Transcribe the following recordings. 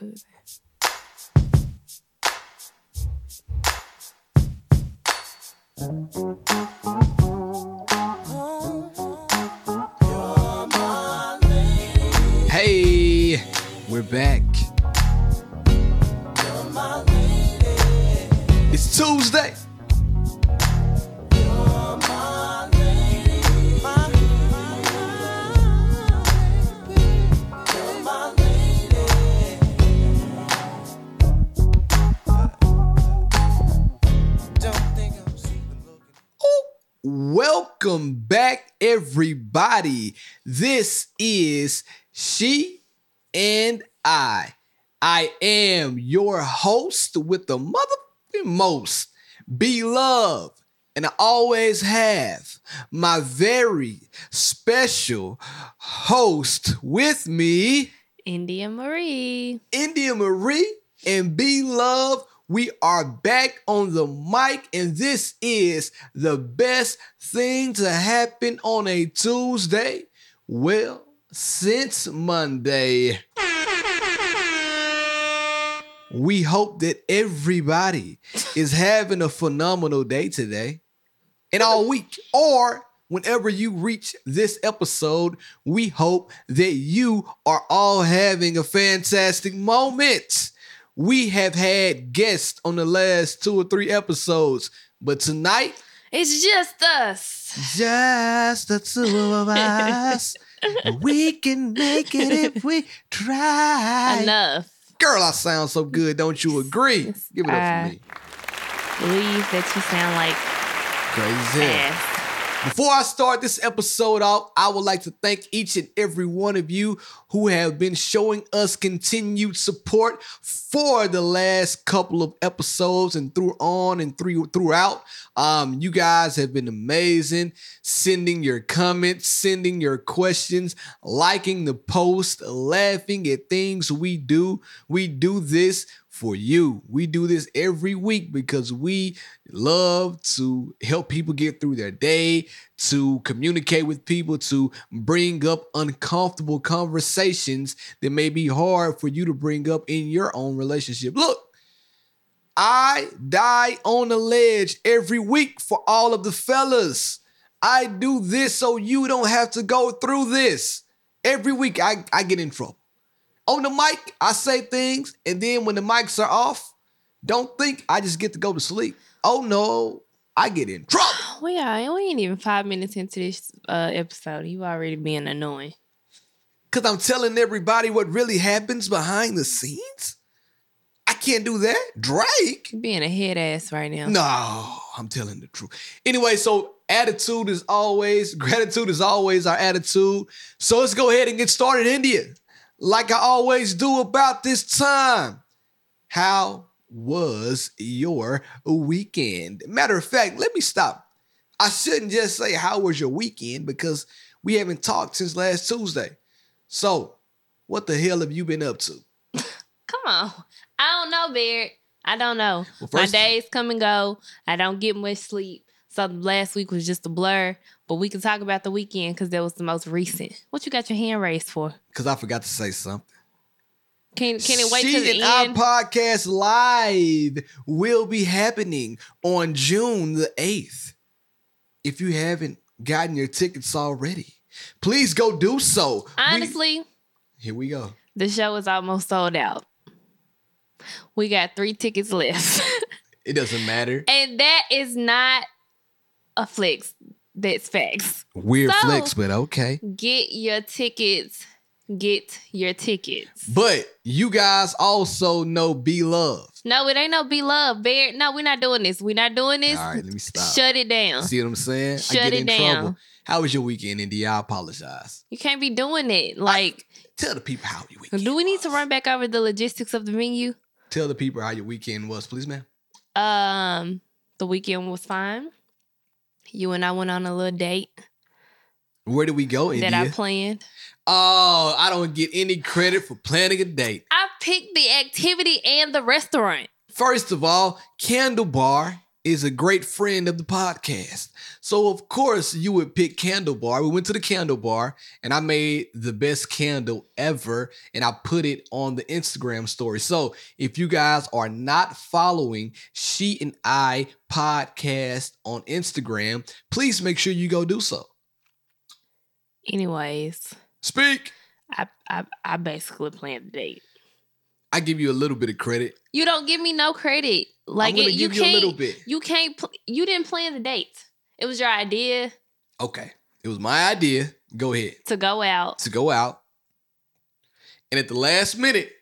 Hey, we're back. It's Tuesday. Everybody. This is She and I. I am your host with the motherfucking most Be beloved, and I always have my very special host with me, India Marie. India Marie and Be Love. We are back on the mic, and this is the best thing to happen on a Tuesday. Well, since Monday. We hope that everybody is having a phenomenal day today and all week, or whenever you reach this episode, we hope that you are all having a fantastic moment. We have had guests on the last two or three episodes, but tonight, It's just us. just the two of us. we can make it if we try. Enough. Girl, I sound so good, don't you agree? Give it up Uh, for me. Believe that you sound like Crazy. ass. Before I start this episode off, I would like to thank each and every one of you who have been showing us continued support for the last couple of episodes and through on and through throughout. Um, you guys have been amazing, sending your comments, sending your questions, liking the post, laughing at things we do. We do this for you. We do this every week because we love to help people get through their day, to communicate with people, to bring up uncomfortable conversations that may be hard for you to bring up in your own relationship. Look, I die on the ledge every week for all of the fellas. I do this so you don't have to go through this. Every week I, I get in trouble. On the mic, I say things, and then when the mics are off, don't think I just get to go to sleep. Oh no, I get in trouble. We are. We ain't even five minutes into this uh, episode. You already being annoying. Cause I'm telling everybody what really happens behind the scenes. I can't do that. Drake. Being a head ass right now. No, I'm telling the truth. Anyway, so attitude is always, gratitude is always our attitude. So let's go ahead and get started, India. Like I always do about this time. How was your weekend? Matter of fact, let me stop. I shouldn't just say, How was your weekend? Because we haven't talked since last Tuesday. So, what the hell have you been up to? Come on. I don't know, Barrett. I don't know. Well, My days come and go. I don't get much sleep. So last week was just a blur. But we can talk about the weekend because that was the most recent. What you got your hand raised for? Because I forgot to say something. Can can it wait she till the and end? Our podcast live will be happening on June the 8th. If you haven't gotten your tickets already, please go do so. We- Honestly, here we go. the show is almost sold out. We got three tickets left. It doesn't matter. and that is not a flex. That's facts. Weird So- flex, but okay. Get your tickets. Get your tickets. But you guys also know Be Love. No, it ain't no be love, Bear. No, we're not doing this. We're not doing this. All right, let me stop. Shut it down. See what I'm saying? Shut I get it in down. trouble. How was your weekend, Indy? I apologize. You can't be doing it. Like, Tell the people how your weekend do we need to run back over the logistics of the venue? Tell the people how your weekend was, please, ma'am. Um, the weekend was fine. You and I went on a little date Where did we go, India? that I planned. Oh, I don't get any credit for planning a date. I picked the activity and the restaurant. First of all, Candle Bar is a great friend of the podcast. So of course you would pick Candle Bar. We went to the Candle Bar and I made the best candle ever and I put it on the Instagram story. So if you guys are not following She and I podcast on Instagram, please make sure you go do so. Anyways, Speak. I I, I basically planned the date. I give you a little bit of credit. You don't give me no credit. Like it, you give you a can't. little bit. You can't. Pl- you didn't plan the date. It was your idea Okay. It was my idea. Go ahead. to go out. To go out. And at the last minute,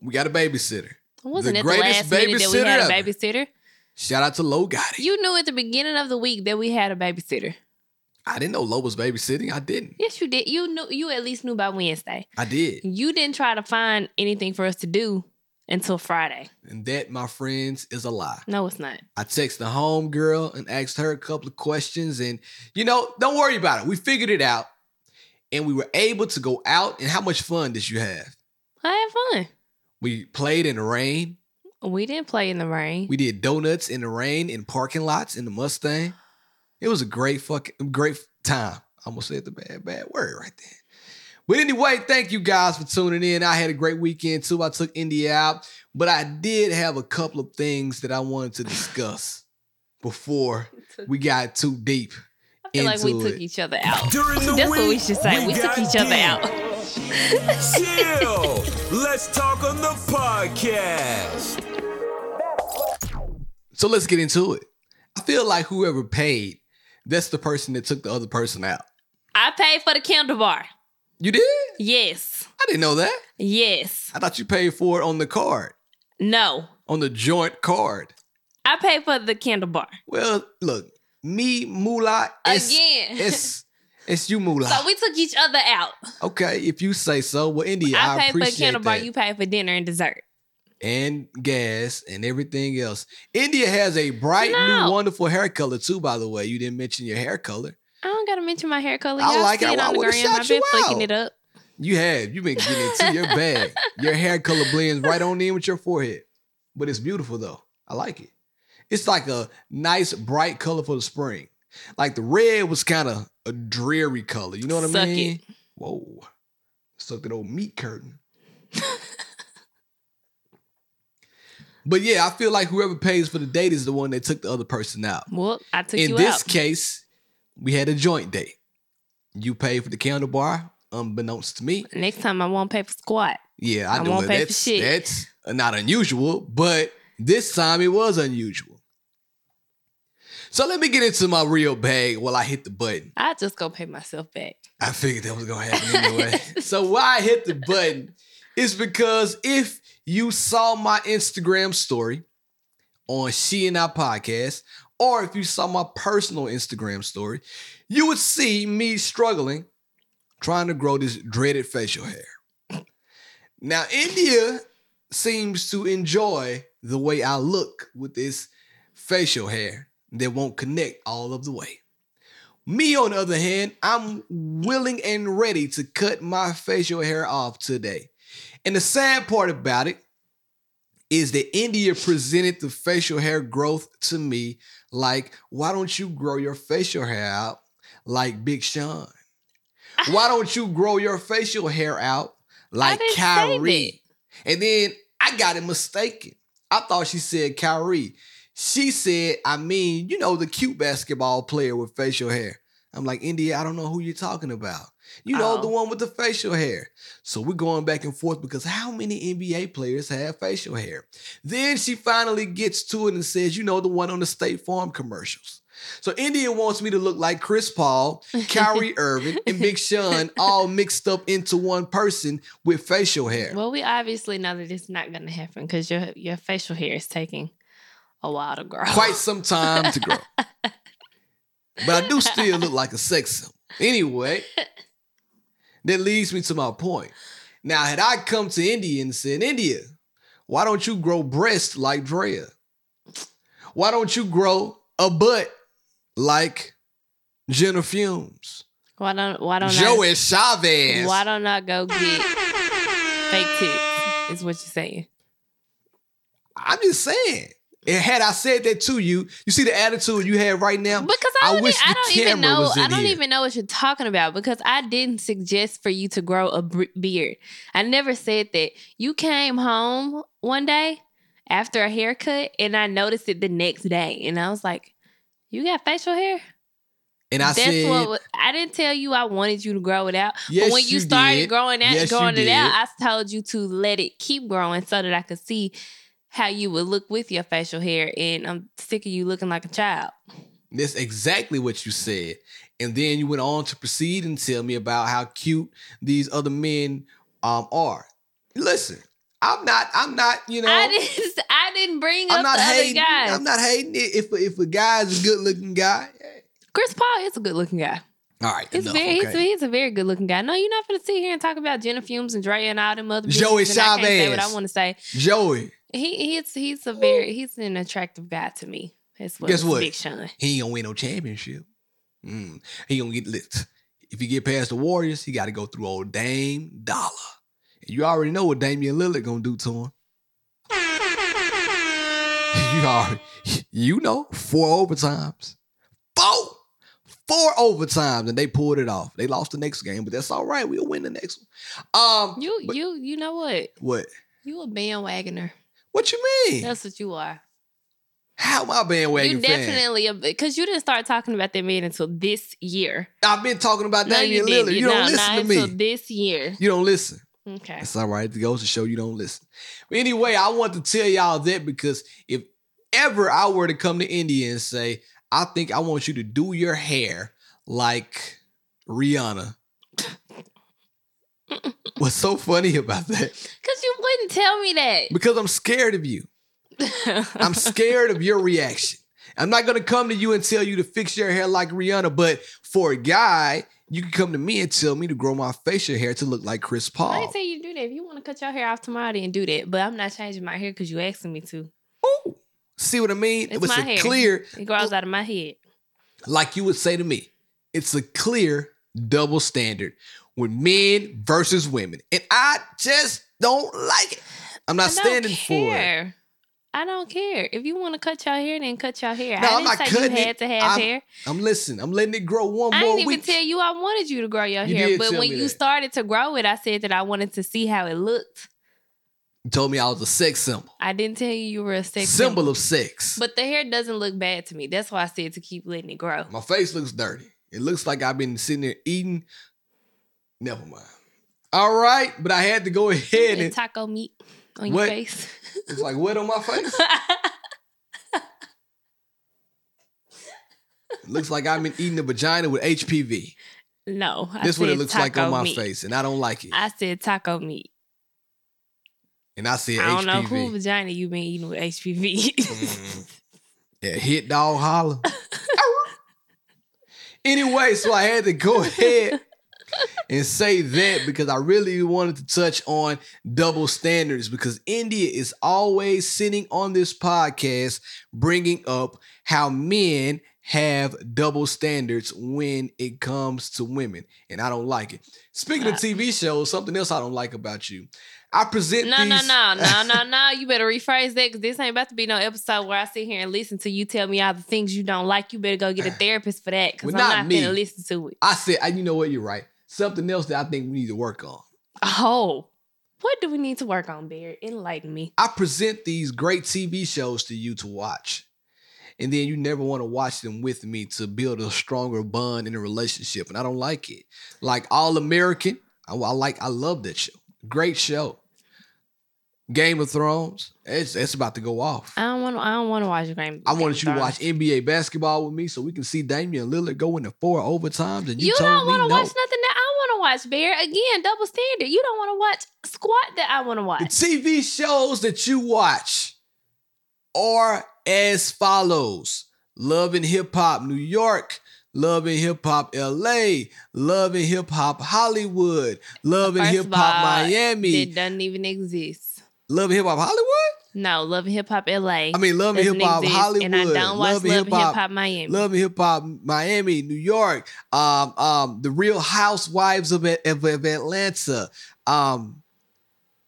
we got a babysitter. Wasn't The it the last greatest minute that we had a babysitter ever. Shout out to Lo Gotti. You knew at the beginning of the week that we had a babysitter. I didn't know Lo was babysitting. I didn't. Yes, you did. You knew. You at least knew by Wednesday. I did. You didn't try to find anything for us to do until Friday. And that, my friends, is a lie. No, it's not. I texted the home girl and asked her a couple of questions. And, you know, don't worry about it. We figured it out. And we were able to go out. And how much fun did you have? I had fun. We played in the rain. We didn't play in the rain. We did donuts in the rain in parking lots in the Mustang. It was a great fucking great time. I almost said the bad bad word right there. But anyway, thank you guys for tuning in. I had a great weekend too. I took India out, but I did have a couple of things that I wanted to discuss before we got too deep. I feel like we into took each other out. During the That's what we should say. We, took got each other out. Chill. Let's talk on the podcast. So let's get into it. I feel like whoever paid, that's the person that took the other person out. I paid for the candle bar. You did? Yes. I didn't know that. Yes. I thought you paid for it on the card, No. on the joint card. I paid for the candle bar. Well, look, me, Moolah, it's, Again. it's it's you, Moolah. So we took each other out. okay, if you say so. Well, India, I, I paid for candle bar. You paid for dinner and dessert. And gas and everything else. India has a bright, No. new, wonderful hair color too. By the way, you didn't mention your hair color. I don't gotta mention my hair color. I Y'all like it. it I on the gram. I've been out. it up. You have. You've been getting into your bag. Your hair color blends right on in with your forehead, but it's beautiful though. I like it. It's like a nice, bright color for the spring. Like the red was kind of a dreary color. You know what I Suck mean? it. Whoa. Suck that old meat curtain. but yeah, I feel like whoever pays for the date is the one that took the other person out. Well, I took In you this out. In this case, we had a joint date. You paid for the candle bar, unbeknownst to me. Next time I won't pay for squat. Yeah, I, I won't that. pay for That's, shit. that's not unusual, but this time it was unusual. So let me get into my real bag while I hit the button. I just go pay myself back. I figured that was gonna happen anyway. so why I hit the button is because if you saw my Instagram story on She and I podcast, or if you saw my personal Instagram story, you would see me struggling trying to grow this dreaded facial hair. Now, India seems to enjoy the way I look with this facial hair that won't connect all of the way. Me, on the other hand, I'm willing and ready to cut my facial hair off today. And the sad part about it is that India presented the facial hair growth to me like, why don't you grow your facial hair out like Big Sean? Why don't you grow your facial hair out like Kyrie? And then I got it mistaken. I thought she said Kyrie. She said, I mean, you know, the cute basketball player with facial hair. I'm like, India, I don't know who you're talking about. You know, Oh. the one with the facial hair. So we're going back and forth because how many NBA players have facial hair? Then she finally gets to it and says, you know, the one on the State Farm commercials. So India wants me to look like Chris Paul, Kyrie Irving, and Big Sean all mixed up into one person with facial hair. Well, we obviously know that it's not gonna happen because your your facial hair is taking a while to grow. quite some time to grow. But I do still look like a sex symbol. Anyway, that leads me to my point. Now, had I come to India and said, India, why don't you grow breasts like Drea? Why don't you grow a butt like Jena Frumes? Why don't why don't Joey I, Chavez? why don't I go get fake tits? Is what you're saying. I'm just saying. And had I said that to you, you see the attitude you have right now. Because I, I don't, wish I don't even know. I don't here. even know what you're talking about because I didn't suggest for you to grow a beard. I never said that. You came home one day after a haircut, and I noticed it the next day, and I was like, "You got facial hair." And I That's said, what I didn't tell you. I wanted you to grow it out, yes, but when you, started did. growing out, Yes, you growing it did. out, I told you to let it keep growing so that I could see how you would look with your facial hair. And I'm sick of you looking like a child. That's exactly what you said. And then you went on to proceed and tell me about how cute these other men um are. Listen, I'm not, I'm not, you know, I didn't. I didn't bring I'm up not the hating. other guys. I'm not hating it. If if a guy's a good looking guy. Chris Paul is a good looking guy. all right, He's enough, very. He's, okay. he's a very good looking guy. No, you're not going to sit here and talk about Jena Frumes and Dre and all them other. Joey and I can't say what I want to say. Joey, He he's he's a very he's an attractive guy to me. That's what. Guess what? Big Sean. he ain't gonna win no championship. Mm. He gonna get lit. If you get past the Warriors, he got to go through old Dame Dollar. And you already know what Damian Lillard gonna do to him. You already, you know, four overtimes, four, four overtimes, and they pulled it off. They lost the next game, but that's all right. We'll win the next one. Um, You but- you you know what? what? You a bandwagoner. What you mean? That's what you are. How am I a bandwagon you definitely because you didn't start talking about that man until this year. I've been talking about No, Damian you Lillard. You don't listen to me. until this year. You don't listen. Okay. it's all right. It goes to show you don't listen. But anyway, I want to tell y'all that because if ever I were to come to India and say, I think I want you to do your hair like Rihanna. What's so funny about that? Because you wouldn't tell me that. Because I'm scared of you. I'm scared of your reaction. I'm not gonna come to you and tell you to fix your hair like Rihanna, but for a guy, you can come to me and tell me to grow my facial hair to look like Chris Paul. I didn't tell you to do that. If you want to cut your hair off tomorrow, then do that. But I'm not changing my hair because you asking me to. Ooh. See what I mean? It's it's my a hair. clear, It grows out of my head. like you would say to me, it's a clear double standard with men versus women. And I just don't like it. I'm not standing for it. I don't care. If you want to cut your hair, then cut your hair. No, I I'm didn't not cutting you it. had to have I'm- hair. I'm listening. I'm letting it grow one I more I didn't even week. tell you I wanted you to grow your You hair. But when you that. started to grow it, I said that I wanted to see how it looked. You told me I was a sex symbol. I didn't tell you you were a sex symbol, symbol of sex. But the hair doesn't look bad to me. That's why I said to keep letting it grow. My face looks dirty. It looks like I've been sitting there eating. Never mind. All right, but I had to go ahead And and taco meat on What? your face. it's like wet on my face. It looks like I've been eating a vagina with HPV. no, I This is what it looks like on my meat. face, and I don't like it. I said taco meat. and I said I don't know HPV. who vagina you've been eating with HPV. Mm. Yeah, hit dog holler. anyway, so I had to go ahead and say that because I really wanted to touch on double standards because India is always sitting on this podcast bringing up how men have double standards when it comes to women, and I don't like it. Speaking of Uh, TV shows, something else I don't like about you. I present No, no, these- no, no, no, no. You better rephrase that because this ain't about to be no episode where I sit here and listen to you tell me all the things you don't like. You better go get a therapist for that because Well, I'm not not gonna listen to it. I said, I, you know what? You're right. Something else that I think we need to work on. Oh, what do we need to work on, Barry? Enlighten me. I present these great TV shows to you to watch. And then you never want to watch them with me to build a stronger bond in a relationship. And I don't like it. Like All American, I, I like, I love that show. Great show. Game of Thrones, it's, it's about to go off. I don't want. I don't want to watch Game. I Game wanted you to watch NBA basketball with me so we can see Damian Lillard go into four overtimes. And you, You, don't want to no. watch nothing that I want to watch, Bear. Again, double standard. You don't want to watch squat that I want to The watch. TV shows that you watch are as follows Love and Hip Hop New York, Love and Hip Hop LA, Love and Hip Hop Hollywood, Love and Hip Hop Miami, It doesn't even exist. Love and Hip Hop Hollywood? No, Love and Hip Hop LA. I mean, Love and Hip Hop Hollywood, and I don't watch Love and Hip Hop. Miami. Love and Hip Hop Miami, New York, um, um, the Real Housewives of, of, of Atlanta, um,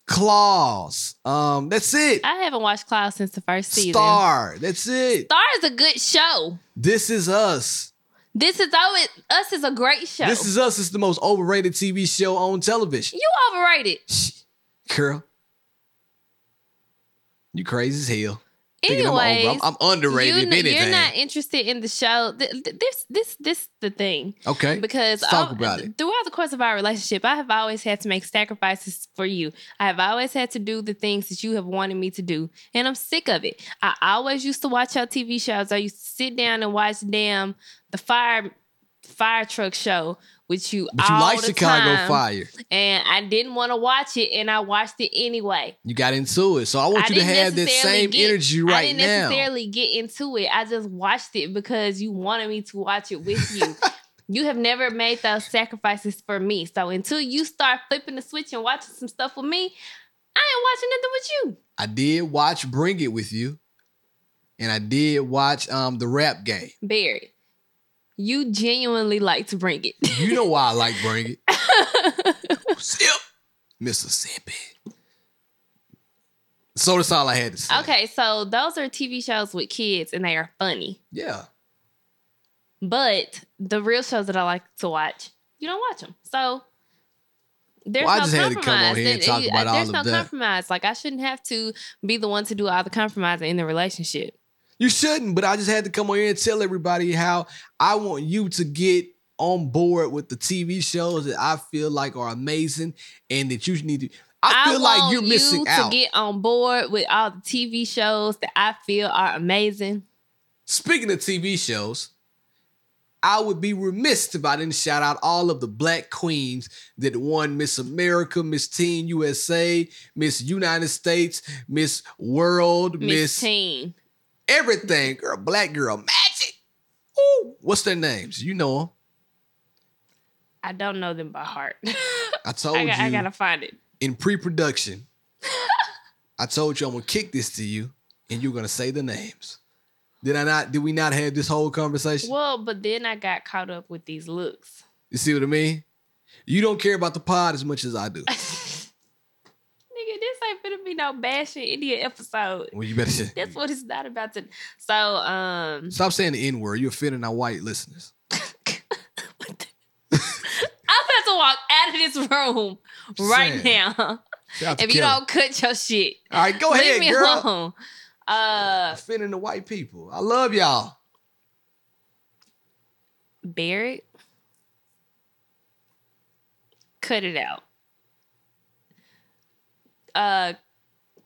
Claws. Um, that's it. I haven't watched Claws since the first season. Star. That's it. Star is a good show. This is us. This is always us is a great show. This is us. It's the most overrated TV show on television. you overrated. Shh. Girl. You crazy as hell. Thinking I'm Anyways, I'm, I'm underrated you if kn- anything. you're not interested in the show. Th- th- This this this the thing okay. because Let's talk about it. throughout the course of our relationship, I have always had to make sacrifices for you. I have always had to do the things that you have wanted me to do, and I'm sick of it. I always used to watch your TV shows. I used to sit down and watch damn the fire fire truck show with you. But you like the Chicago time, Fire. and I didn't want to watch it, and I watched it anyway. You got into it. So I want I you to have that same get- energy right now. I didn't now. necessarily get into it. I just watched it because you wanted me to watch it with you. you have never made those sacrifices for me. So until you start flipping the switch and watching some stuff with me, I ain't watching nothing with you. I did watch Bring It with you. And I did watch um the rap game. Barry, you genuinely like to bring it. You know why I like Bring It. Sip. Mississippi. So that's all I had to say. okay, so those are TV shows with kids and they are funny. Yeah. But the real shows that I like to watch, you don't watch them. So there's Well, no just had to compromise. come on here and There- talk you- about all there's no that. compromise. Like I shouldn't have to be the one to do all the compromising in the relationship. You shouldn't, but I just had to come on here and tell everybody how I want you to get on board with the TV shows that I feel like are amazing and that you need to. I feel like want you're missing you out. to get on board with all the TV shows that I feel are amazing. Speaking of TV shows, I would be remiss if I didn't shout out all of the black queens that won Miss America, Miss Teen USA, Miss United States, Miss World, Miss Miss Teen. Everything. Girl, black girl magic. Ooh, what's their names? You know them. I don't know them by heart. I told I, got, you I gotta find it. in pre-production. I told you I'm gonna kick this to you, and you're gonna say the names. Did I not? Did we not have this whole conversation? Well, but then I got caught up with these looks. You see what I mean? You don't care about the pod as much as I do. Ain't gonna be no bashing Indian episode. Well, you better say, That's what it's not about to. So, um, stop saying the N word. You're offending our white listeners. I'm about to walk out of this room right Saying. now. Shout out to If you Kelly. don't cut your shit, all right, go ahead, me girl. alone. Uh, Offending the white people. I love y'all. Barrett, cut it out. Uh,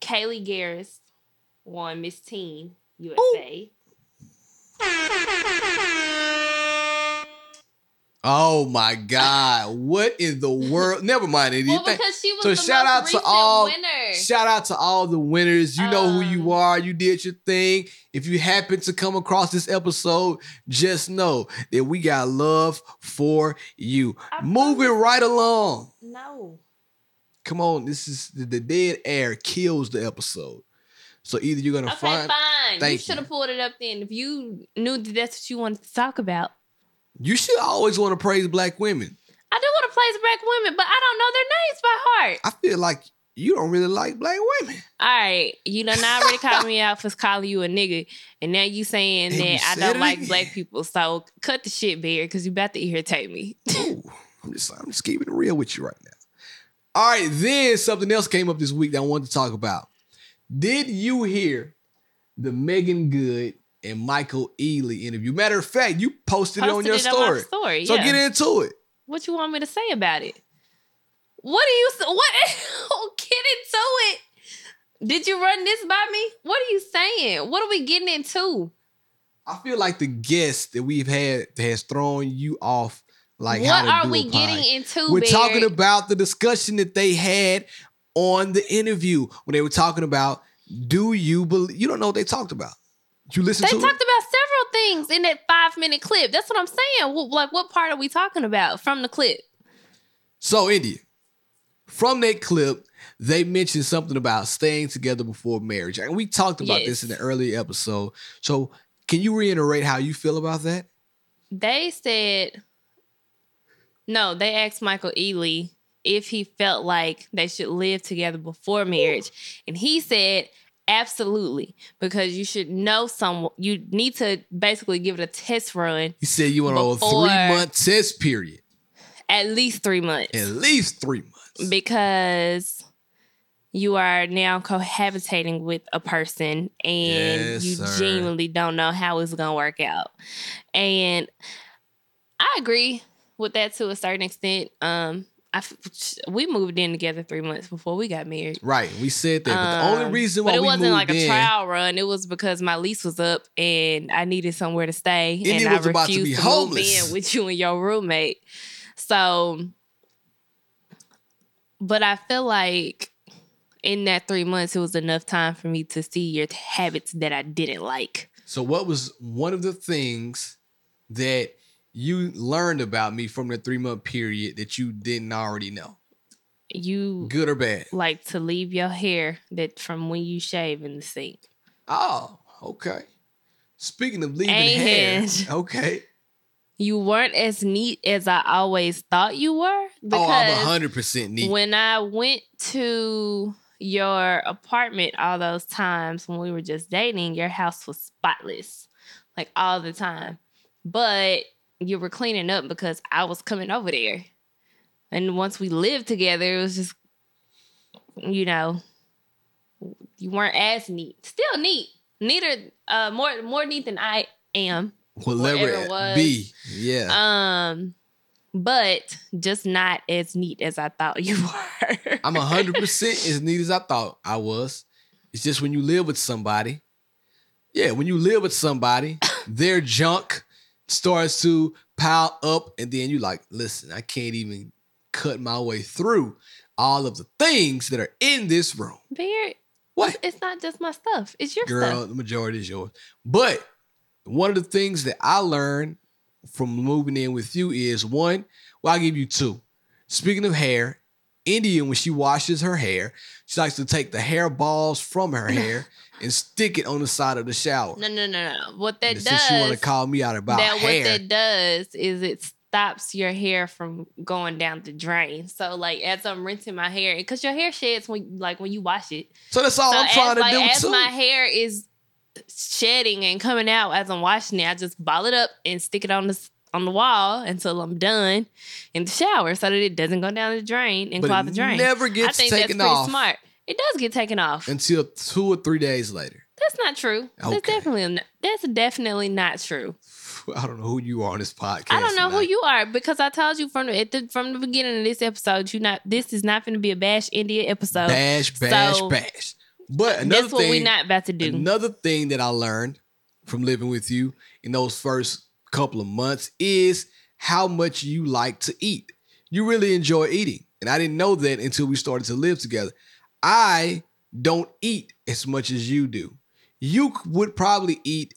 Kaliegh Garris won Miss Teen USA. Oh my God! What in the world? Never mind it. Well, because she was So the shout most out to all- winner. Shout out to all the winners. You know who you Um, are. You did your thing. If you happen to come across this episode, just know that we got love for you. I Moving right along. no. Come on, this is the, dead air kills the episode. So either you're gonna Okay, find fine. You should have pulled it up then. If you knew that that's what you wanted to talk about. you should always want to praise black women. I do want to praise black women, but I don't know their names by heart. I feel like you don't really like black women. All right, you done already called me out for calling you a nigga, and now you saying And you that I don't like again. black people. So cut the shit, Bear, because you about to irritate me. Ooh, I'm just I'm just keeping it real with you right now. All right, then something else came up this week that I wanted to talk about. Did you hear the Meagan Good and Michael Ealy interview? Matter of fact, you posted, it on your Posted it story. my story. So yeah. get into it. What you want me to say about it? What do you? What? Oh, get into it. Did you run this by me? What are you saying? What are we getting into? I feel like the guest that we've had has thrown you off. Like how what are we getting into? We're talking about the discussion that they had on the interview when they were talking about do you believe you don't know what they talked about. You listen They talked it? about several things in that five minute clip. That's what I'm saying. Like, what part are we talking about from the clip? So, India, from that clip, they mentioned something about staying together before marriage. And we talked about this in the earlier episode. So, can you reiterate how you feel about that? They said, no, they asked Michael Ealy if he felt like they should live together before marriage. And he said, absolutely, because you should know someone. You need to basically give it a test run, You said you want a three month test period, at least three months. at least three months. because you are now cohabitating with a person and Yes, you sir. genuinely don't know how it's going to work out. And I agree with that to a certain extent. Um, I f- we moved in together three months before we got married. Right, we said that. but the Um, only reason why but it we wasn't moved like a in, trial run. It was because my lease was up and I needed somewhere to stay, And and I was about to refused be to, move in with you and your roommate. So, but I feel like in that three months, it was enough time for me to see your habits that I didn't like. So, what was one of the things that you learned about me from the three month period that you didn't already know? You Good or bad? like to leave your hair that from when you shave in the sink. Oh, okay. Speaking of leaving And- hair, okay. You weren't as neat as I always thought you were. Oh, I'm hundred percent neat. When I went to your apartment all those times when we were just dating, your house was spotless, like all the time. But you were cleaning up because I was coming over there. And once we lived together, it was just, you know, you weren't as neat. Still neat. Neater, uh, more more neat than I am. Whatever it was. be, yeah. Um, but just not as neat as I thought you were. I'm hundred percent as neat as I thought I was. It's just when you live with somebody, yeah, when you live with somebody, their junk starts to pile up, and then you like, listen, I can't even cut my way through all of the things that are in this room. Beard, What? it's not just my stuff. It's your Girl, stuff. the majority is yours. But one of the things that I learned from moving in with you is one, well, I'll give you two. Speaking of hair, India, when she washes her hair, she likes to take the hair balls from her hair and stick it on the side of the shower. No, no, no, no. What that And does, you want to call me out about that hair, what that does is it stops your hair from going down the drain. So like as I'm rinsing my hair, because your hair sheds when like when you wash it. so that's all so I'm trying to like, do as too. my hair is shedding and coming out as I'm washing it, I just ball it up and stick it on the on the wall until I'm done in the shower, so that it doesn't go down the drain and but clog the drain. never I gets think that's taken pretty off smart. It does get taken off. until two or three days later. That's not true. That's definitely that's definitely not true. I don't know who you are on this podcast. I don't know who you are because I told you from the, at the from the beginning of this episode, you not this is not going to be a bash India episode. bash, bash, so- bash. But another That's what thing, we're not about to do. Another thing that I learned from living with you in those first couple of months is how much you like to eat. You really enjoy eating. And I didn't know that until we started to live together. I don't eat as much as you do. You would probably eat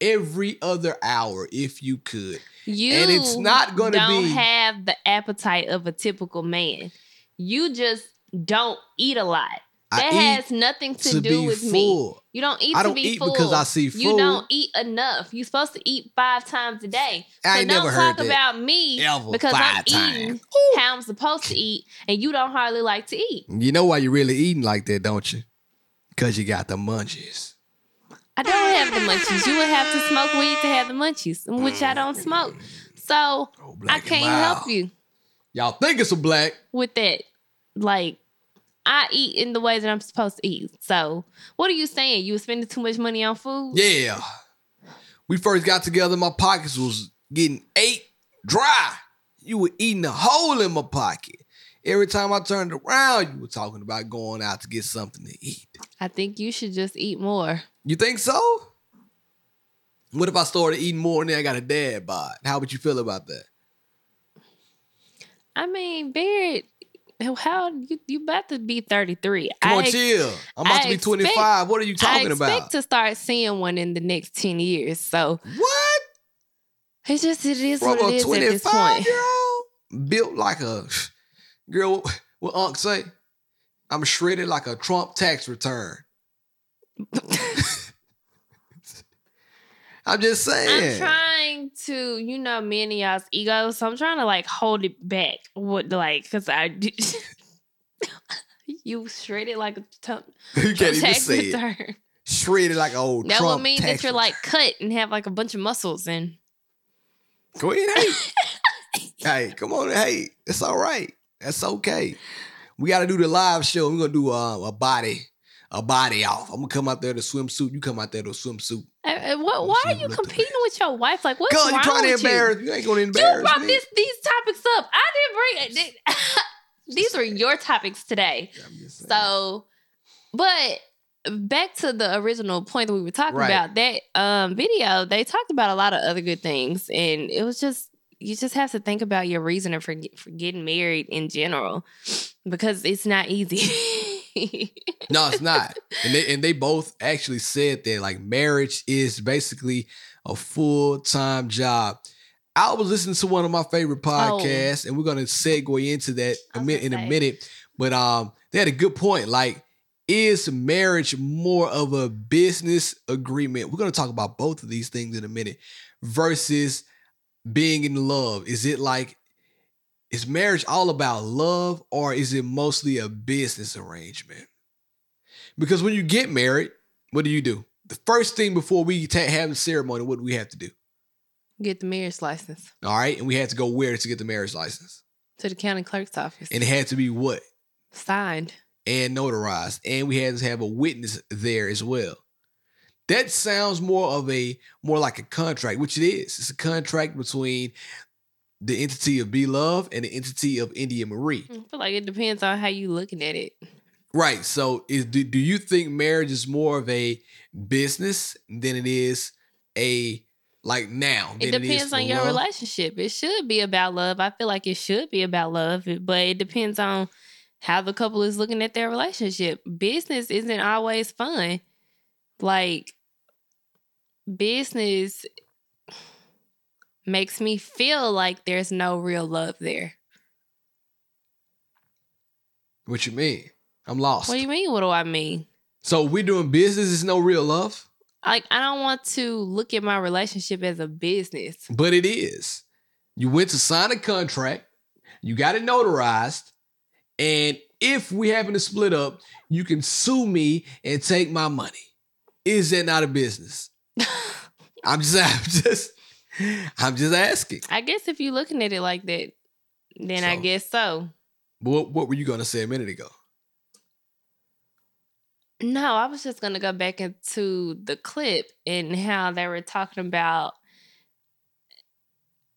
every other hour if you could. You And it's not gonna don't be- have the appetite of a typical man. You just don't eat a lot. I That eat has nothing to, to do with me. You don't eat I to don't be eat full. because I see You don't eat enough. You're supposed to eat five times a day. I so don't never heard talk about me Ever because I'm five eating times. how I'm supposed to eat, and you don't hardly like to eat. You know why you're really eating like that, don't you? Because you got the munchies. I don't have the munchies. You would have to smoke weed to have the munchies, which I don't smoke. So Oh, I can't help you Y'all think it's a black. with that. Like I eat in the way that I'm supposed to eat. So what are you saying? You were spending too much money on food? Yeah. We first got together, my pockets was getting ate dry. You were eating a hole in my pocket. Every time I turned around, you were talking about going out to get something to eat. I think you should just eat more. You think so? What if I started eating more and then I got a dad bod? How would you feel about that? I mean, Barrett, how you you about to be 33. Come I on, ex- chill. I'm about I to be expect- 25. What are you talking about? I expect about? to start seeing one in the next 10 years. So what? it's just it is From what it a is at this point. year old built like a girl. What Unc say? I'm shredded like a Trump tax return. I'm just saying. I'm trying to, you know, me and y'all's egos, so I'm trying to like hold it back. What like, cause I, you shredded like a t- you can't even it. Shredded like an old That Trump would mean tax that you're like cut and have like a bunch of muscles and Go ahead, hey. hey, come on, hey, it's all right. That's okay. We got to do the live show. We're gonna do uh, a body, a body off. I'm gonna come out there to swimsuit. You come out there to swimsuit. What, why are you competing with your wife? Like, what's Cause wrong you trying to embarrass. you? You. ain't gonna embarrass. You brought me. this these topics up. I didn't bring it. These were your topics today. I'm just saying. So, but back to the original point that we were talking Right. about, that um video, they talked about a lot of other good things, and it was just you just have to think about your reasoning for for getting married in general because it's not easy. No, it's not. And they and they both actually said that like marriage is basically a full time job. I was listening to one of my favorite podcasts, and we're gonna segue into that Oh. A min- in a minute. But um, they had a good point. Like, is marriage more of a business agreement? We're gonna talk about both of these things in a minute. Versus being in love. Is it like is marriage all about love, or is it mostly a business arrangement? Because when you get married, what do you do? The first thing before we ta- have the ceremony, what do we have to do? Get the marriage license All right, and we had to go where to get the marriage license, to the county clerk's office. and it had to be what Signed. and notarized, and we had to have a witness there as well. That sounds more of a more like a contract, which it is. It's a contract between the entity of Be Love and the entity of India Marie. I feel like it depends on how you looking at it. Right. So, is do, do you think marriage is more of a business than it is a like now? It depends for on your love? relationship. It should be about love. I feel like it should be about love, but it depends on how the couple is looking at their relationship. Business isn't always fun. Like business makes me feel like there's no real love there. What you mean? I'm lost. What do you mean? What do I mean? so we doing business is no real love, Like I don't want to look at my relationship as a business. but it is. You went to sign a contract, you got it notarized, and if we happen to split up, you can sue me and take my money. Is that not a business? I'm just, I'm just, I'm just asking. I guess if you're looking at it like that, then I guess so. What, what were you gonna say a minute ago? No, I was just gonna go back into the clip and how they were talking about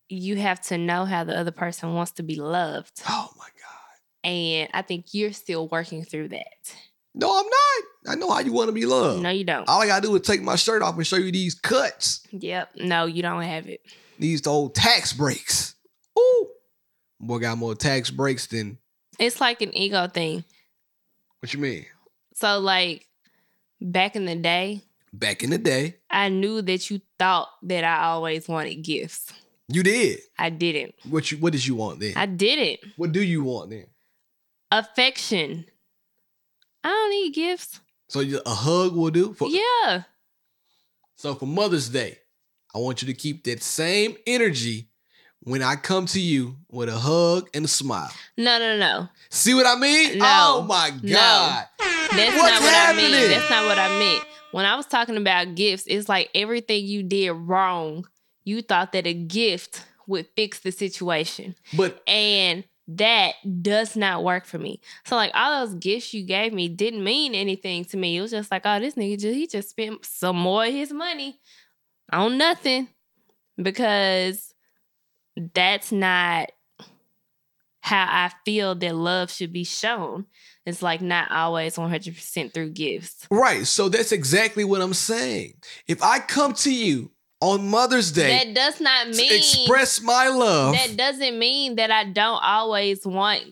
you have to know how the other person wants to be loved. Oh my god. And I think you're still working through that. No, I'm not. I know how you want to be loved. No, you don't. All I gotta do is take my shirt off and show you these cuts, Yep. No, you don't have it. these old tax breaks. Ooh, boy got more tax breaks than It's like an ego thing. what you mean? So like back in the day, Back in the day, I knew that you thought that I always wanted gifts. you did. I didn't. What you? What did you want then? I didn't. what do you want then? Affection. I don't need gifts. So you, a hug will do. For, Yeah. So for Mother's Day, I want you to keep that same energy when I come to you with a hug and a smile. No, no, no. See what I mean? No. Oh my No. God. That's What's not what I mean. That's not what I meant. When I was talking about gifts, it's like everything you did wrong, you thought that a gift would fix the situation. But And that does not work for me. So like all those gifts you gave me didn't mean anything to me. It was just like, oh, this nigga just he just spent some more of his money on nothing. Because that's not how I feel that love should be shown. It's like not always 100% through gifts. Right. So that's exactly what I'm saying. If I come to you on Mother's Day That does not mean express my love, that doesn't mean that I don't always want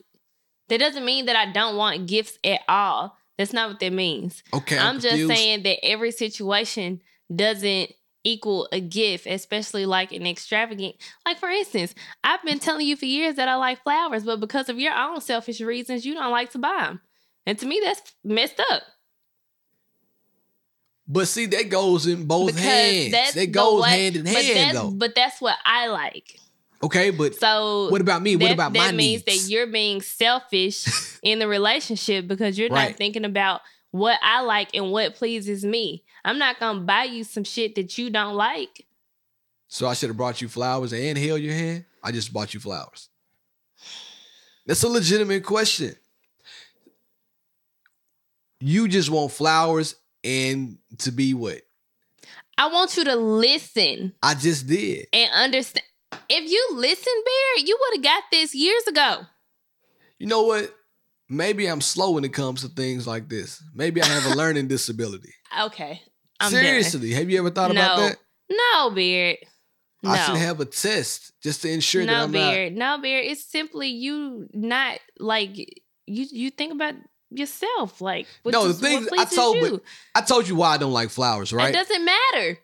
that doesn't mean that I don't want gifts at all. That's not what that means. okay, I'm, just saying that every situation doesn't equal a gift, especially like an extravagant. Like for instance, I've been telling you for years that I like flowers, but because of your own selfish reasons, you don't like to buy them. And to me, that's messed up. But see, that goes in both because hands. That goes way- hand in hand, that's, though. But that's what I like. Okay, but So what about me? What about that my means needs? that you're being selfish in the relationship because you're Right. not thinking about what I like and what pleases me. I'm not gonna buy you some shit that you don't like. So I should have brought you flowers and held your hand. I just bought you flowers. That's a legitimate question. You just want flowers and to be what? I want you to listen I just did. and understand. If you listen, Bear, you would have got this years ago. You know what? Maybe I'm slow when it comes to things like this. Maybe I have a learning disability. Okay. I'm done. Seriously, have you ever thought about that? No, Beard. No. I should have a test just to ensure that no, I'm Beard. No, Beard. It's simply you not like you. You think about yourself, like No, the thing- I told- you. I told you why I don't like flowers, Right? It doesn't matter.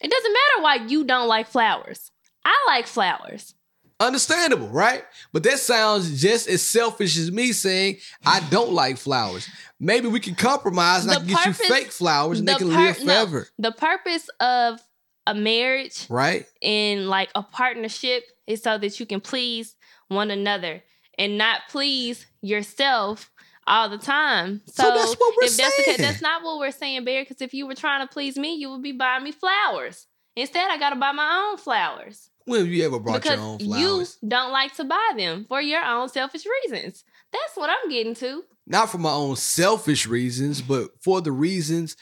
It doesn't matter why you don't like flowers. I like flowers. Understandable, right? But that sounds just as selfish as me saying I don't like flowers. Maybe we can compromise and I The can get you fake flowers and they can pur- live no. forever, The purpose of a marriage right? and like a partnership is so that you can please one another and not please yourself all the time. So, So that's what we're if that's the that's not what we're saying, Bear. Because if you were trying to please me, you would be buying me flowers. Instead, I gotta buy my own flowers When have you ever brought because your own flowers? you don't like to buy them for your own selfish reasons. That's what I'm getting to. Not for my own selfish reasons, but for the reasons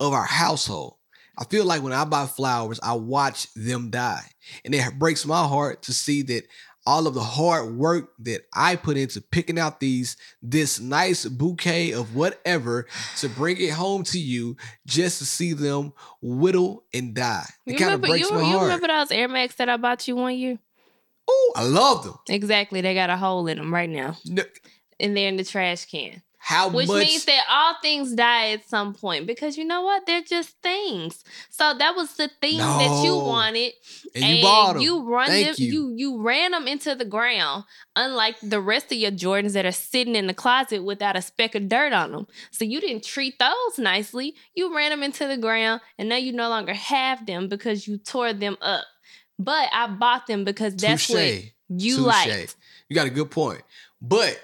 of our household. I feel like when I buy flowers, I watch them die. And it breaks my heart to see that all of the hard work that I put into picking out these this nice bouquet of whatever to bring it home to you just to see them whittle and die. It You kind of remember, breaks you, my you heart. remember those Air Max that I bought you one year? Oh, I love them. Exactly. They got a hole in them right now, No- and they're in the trash can. How Which much? means that all things die at some point because you know what? They're just things. So that was the thing that you wanted, and you bought them. You run Thank them. you. You. you ran them into the ground. Unlike the rest of your Jordans that are sitting in the closet without a speck of dirt on them. So you didn't treat those nicely. You ran them into the ground, and now you no longer have them because you tore them up. But I bought them because that's what Touche. you liked. You got a good point. But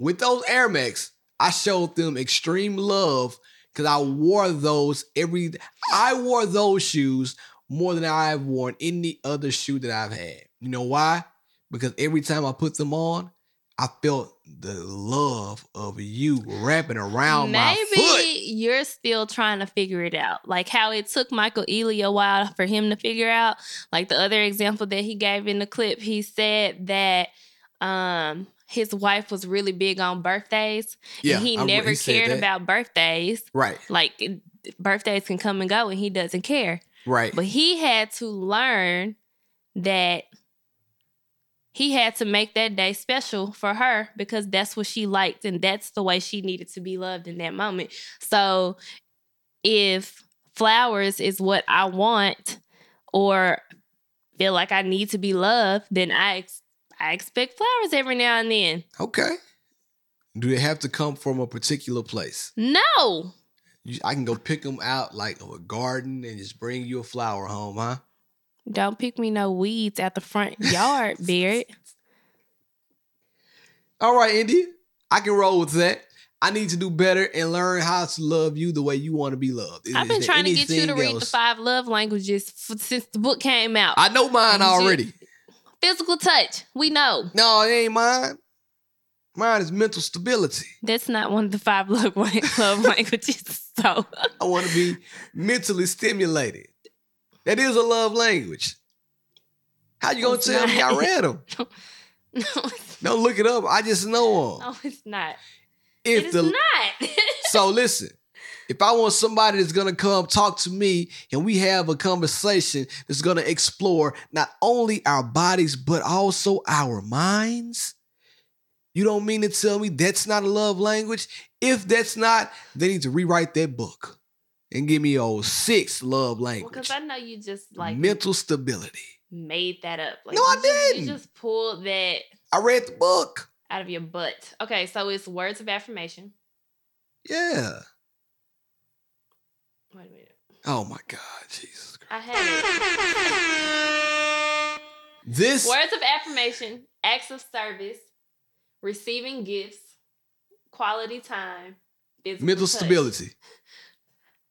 with those Air Max, I showed them extreme love because I wore those every. I wore those shoes more than I've worn any other shoe that I've had. You know why? Because every time I put them on, I felt the love of you wrapping around my Maybe foot. you're still trying to figure it out. Like how it took Michael Ealy a while for him to figure out. Like the other example that he gave in the clip, he said that um his wife was really big on birthdays. and he I- never said cared about birthdays. Right, Like birthdays can come and go and he doesn't care. right. But he had to learn that he had to make that day special for her because that's what she liked and that's the way she needed to be loved in that moment. So if flowers is what I want or feel like I need to be loved, then I ex- I expect flowers every now and then. Okay. Do they have to come from a particular place? No. You- I can go pick them out like of a garden and just bring you a flower home, huh? Don't pick me no weeds at the front yard, Beard. All right, Indy, I can roll with that. I need to do better and learn how to love you the way you want to be loved. Is- I've been trying to get you to read the five love languages f- since the book came out. I know mine already. Physical touch, we know. No, it ain't mine. Mine is mental stability. That's not one of the five love, love languages. So I want to be mentally stimulated. That is a love language. How you gonna It's tell me I read them? no, Don't look it up. I just know them. no, it's not. if it is the not. So listen, if I want somebody that's gonna come talk to me and we have a conversation that's gonna explore not only our bodies but also our minds, you don't mean to tell me that's not a love language? If that's not, they need to rewrite that book and give me old six love language. Because I know you just like Mental stability. made that up. Like, No, I didn't. You just pulled that I read the book. out of your butt. Okay, so it's words of affirmation. Yeah. Wait a minute. Oh my God, Jesus Christ. I have it. This Words of affirmation, acts of service, receiving gifts, quality time, mental touch. stability.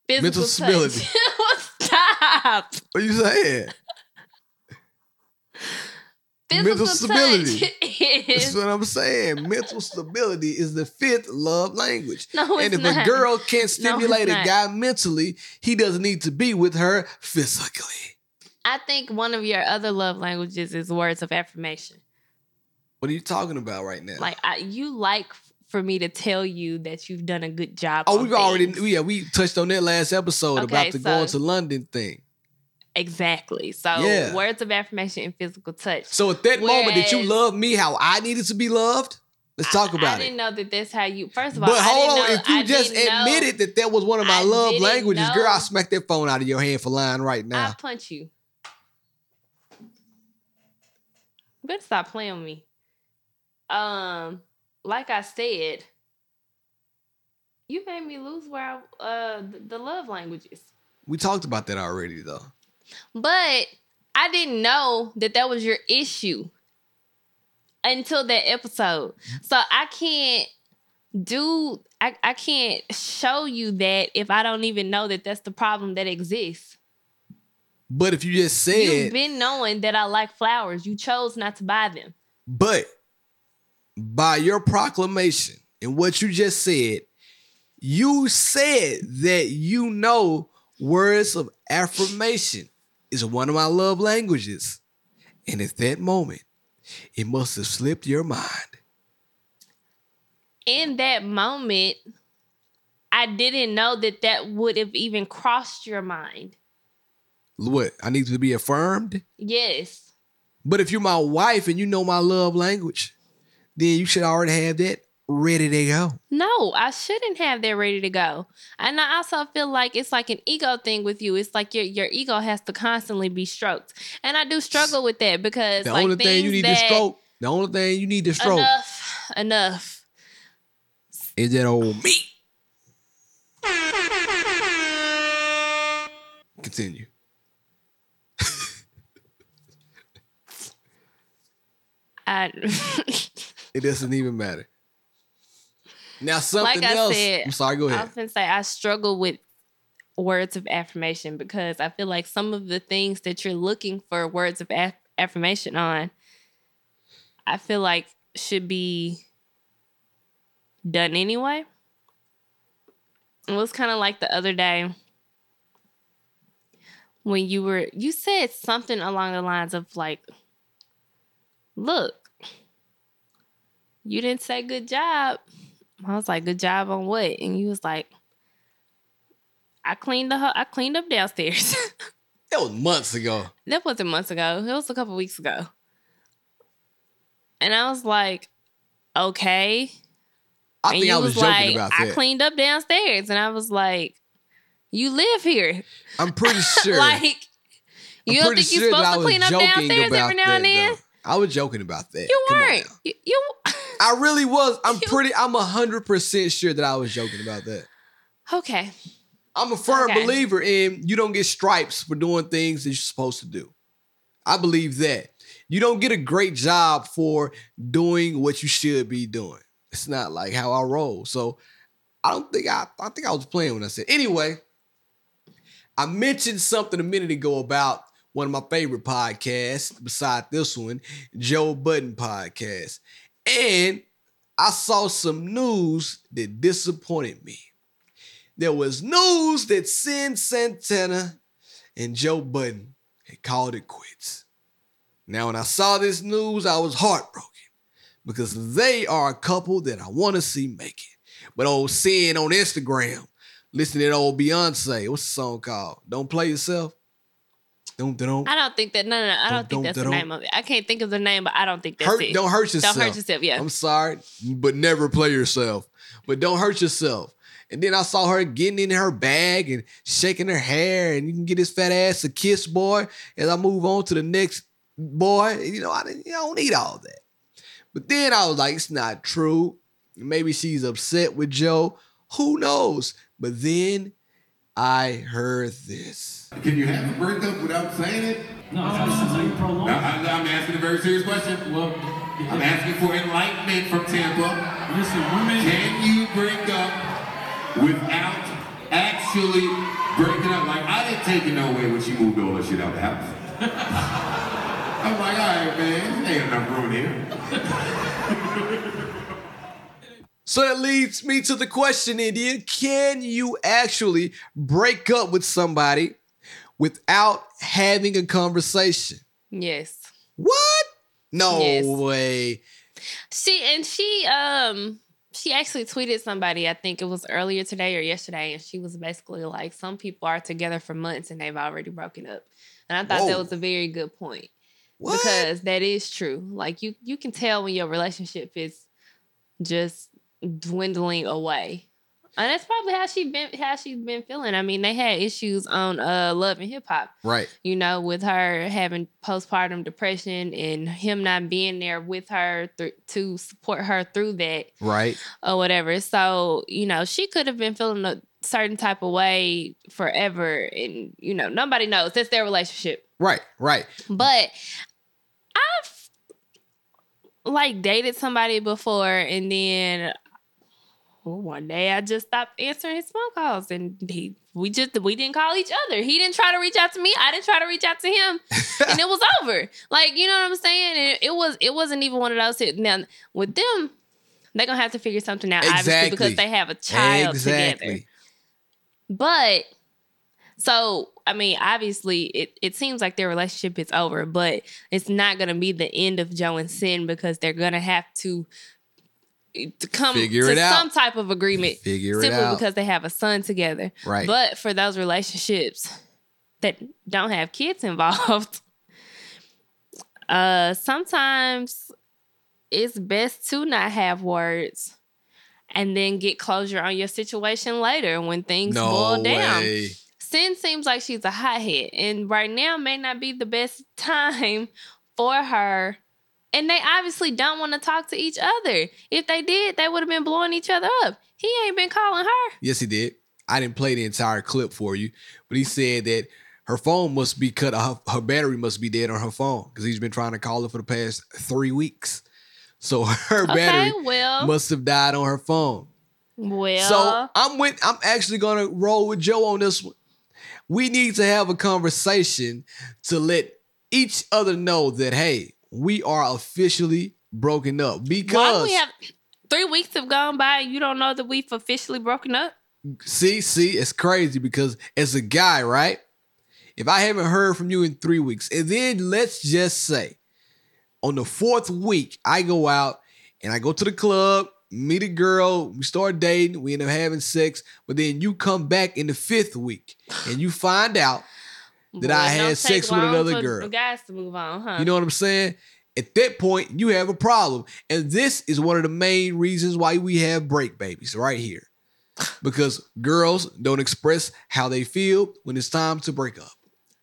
Physical mental touch. stability. Stop. What are you saying? Physical Mental stability. touch That's what I'm saying. Mental stability is the fifth love language. no, it's and if not. a girl can't stimulate a guy mentally, he doesn't need to be with her physically. I think one of your other love languages is words of affirmation. What are you talking about right now? Like I, you like for me to tell you that you've done a good job. oh, we've already yeah we touched on that last episode Okay, about the so- going to London thing. Exactly. So Yeah. words of affirmation and physical touch. So at that moment, did you Whereas- love me how I needed to be loved? Let's talk about it. I it. didn't know that that's how you. First of all, But I hold on, know- if you I just didn't know- admitted that that was one of my I love languages, know- girl, I smack that phone out of your hand for lying right now. I punch you. You better stop playing with me. Um, like I said, you made me lose where I, uh the love languages. we talked about that already, though. But I didn't know that that was your issue until that episode. Mm-hmm. So I can't do I, I can't show you that if I don't even know that that's the problem that exists. But if you just said You've been knowing that I like flowers. You chose not to buy them. but by your proclamation and what you just said, you said that you know words of affirmation is one of my love languages. And at that moment, it must have slipped your mind. In that moment, I didn't know that that would have even crossed your mind. What? I need to be affirmed? Yes. But if you're my wife and you know my love language, then you should already have that ready to go. No, I shouldn't have that ready to go. And I also feel like it's like an ego thing with you. It's like your your ego has to constantly be stroked. And I do struggle with that because The like only thing you need to stroke, the only thing you need to stroke enough, enough. is that old me. Continue. I It doesn't even matter. Now something Like I else. said, I'm sorry. Go ahead. I ahead. often say I struggle with words of affirmation because I feel like some of the things that you're looking for words of aff- affirmation on, I feel like should be done anyway. It was kind of like the other day when you were you said something along the lines of like, "Look, you didn't say good job." I was like, "Good job on what?" And you was like, "I cleaned the I cleaned up downstairs." That was months ago. that wasn't months ago. It was a couple weeks ago. And I was like, "Okay." I and think I was, was, joking like, about "I cleaned up downstairs," and I was like, "You live here, I'm pretty sure. like." I'm You don't think you're sure supposed to clean up downstairs every now and then? though. I was joking about that. You weren't. You, you I really was. I'm You- pretty. I'm hundred percent sure that I was joking about that. okay? I'm a firm Okay. believer in you don't get stripes for doing things that you're supposed to do. I believe that. You don't get a great job for doing what you should be doing. It's not like how I roll. So I don't think I I think I was playing when I said anyway. I mentioned something a minute ago about one of my favorite podcasts, beside this one, Joe Budden podcast. And I saw some news that disappointed me. There was news that Cyn Santana and Joe Budden had called it quits. Now, when I saw this news, I was heartbroken because they are a couple that I want to see make it. But old Cyn on Instagram, listening to old Beyonce, what's the song called? Don't play yourself. Don't don't I don't think that. No, no, no. I don't, Don't- think that's the name of it. I can't think of the name, but I don't think that's hurt. it. Don't hurt yourself. Don't hurt yourself. Yeah. I'm sorry, but never play yourself. But don't hurt yourself. And then I saw her getting in her bag and shaking her hair, and you can get this fat ass a kiss, boy. As I move on to the next boy, you know, I, I don't need all that. But then I was like, it's not true. Maybe she's upset with Joe. Who knows? But then I heard this. Can you have a breakup without saying it? No, that's how you prolong. Now, I, I'm asking a very serious question. Well, I'm asking for enlightenment from Tampa. listen, women. Can you break up without actually breaking up? Like, I didn't take it no way when she moved all that shit out the house. I'm like, all right, man, ain't enough room here. So that leads me to the question, India. Can you actually break up with somebody without having a conversation? Yes. What? No Yes. way. She and she um she actually tweeted somebody, I think it was earlier today or yesterday, and she was basically like, Some people are together for months and they've already broken up. And I thought Whoa. that was a very good point. What? Because that is true. Like you you can tell when your relationship is just dwindling away. And that's probably how she been how she's been feeling. I mean, they had issues on uh Love and Hip Hop right. you know, with her having postpartum depression and him not being there with her th- to support her through that Right. or whatever. So, you know, she could have been feeling a certain type of way forever. And, you know, nobody knows. That's their relationship. Right. Right. But I've like dated somebody before and then one day I just stopped answering his phone calls and he we just we didn't call each other. He didn't try to reach out to me. I didn't try to reach out to him. and it was over. Like, you know what I'm saying? And it was it wasn't even one of those sit- now with them, they're gonna have to figure something out, obviously, Exactly. because they have a child together. exactly. But so I mean, obviously, it, it seems like their relationship is over, but it's not gonna be the end of Joe and Cyn because they're gonna have to to come Figure to out. some type of agreement Figure it simply because they have a son together. Right. But for those relationships that don't have kids involved, uh sometimes it's best to not have words and then get closure on your situation later when things no boil down. way. Cyn seems like she's a hothead, and right now may not be the best time for her. And they obviously don't want to talk to each other. If they did, they would have been blowing each other up. He ain't been calling her. Yes, he did. I didn't play the entire clip for you, but he said that her phone must be cut off. Her battery must be dead on her phone because he's been trying to call her for the past three weeks. So her Okay, battery well, must have died on her phone. well, So I'm with. I'm actually gonna roll with Joe on this one. We need to have a conversation to let each other know that hey, we are officially broken up because we have three weeks have gone by? and You don't know that we've officially broken up. see, see, it's crazy because as a guy, right? If I haven't heard from you in three weeks, and then let's just say on the fourth week, I go out and I go to the club, meet a girl, we start dating, we end up having sex, but then you come back in the fifth week and you find out That I Boy, it had sex with another girl. Guys to move on, huh? You know what I'm saying? At that point, you have a problem. And this is one of the main reasons why we have break babies right here. Because girls don't express how they feel when it's time to break up.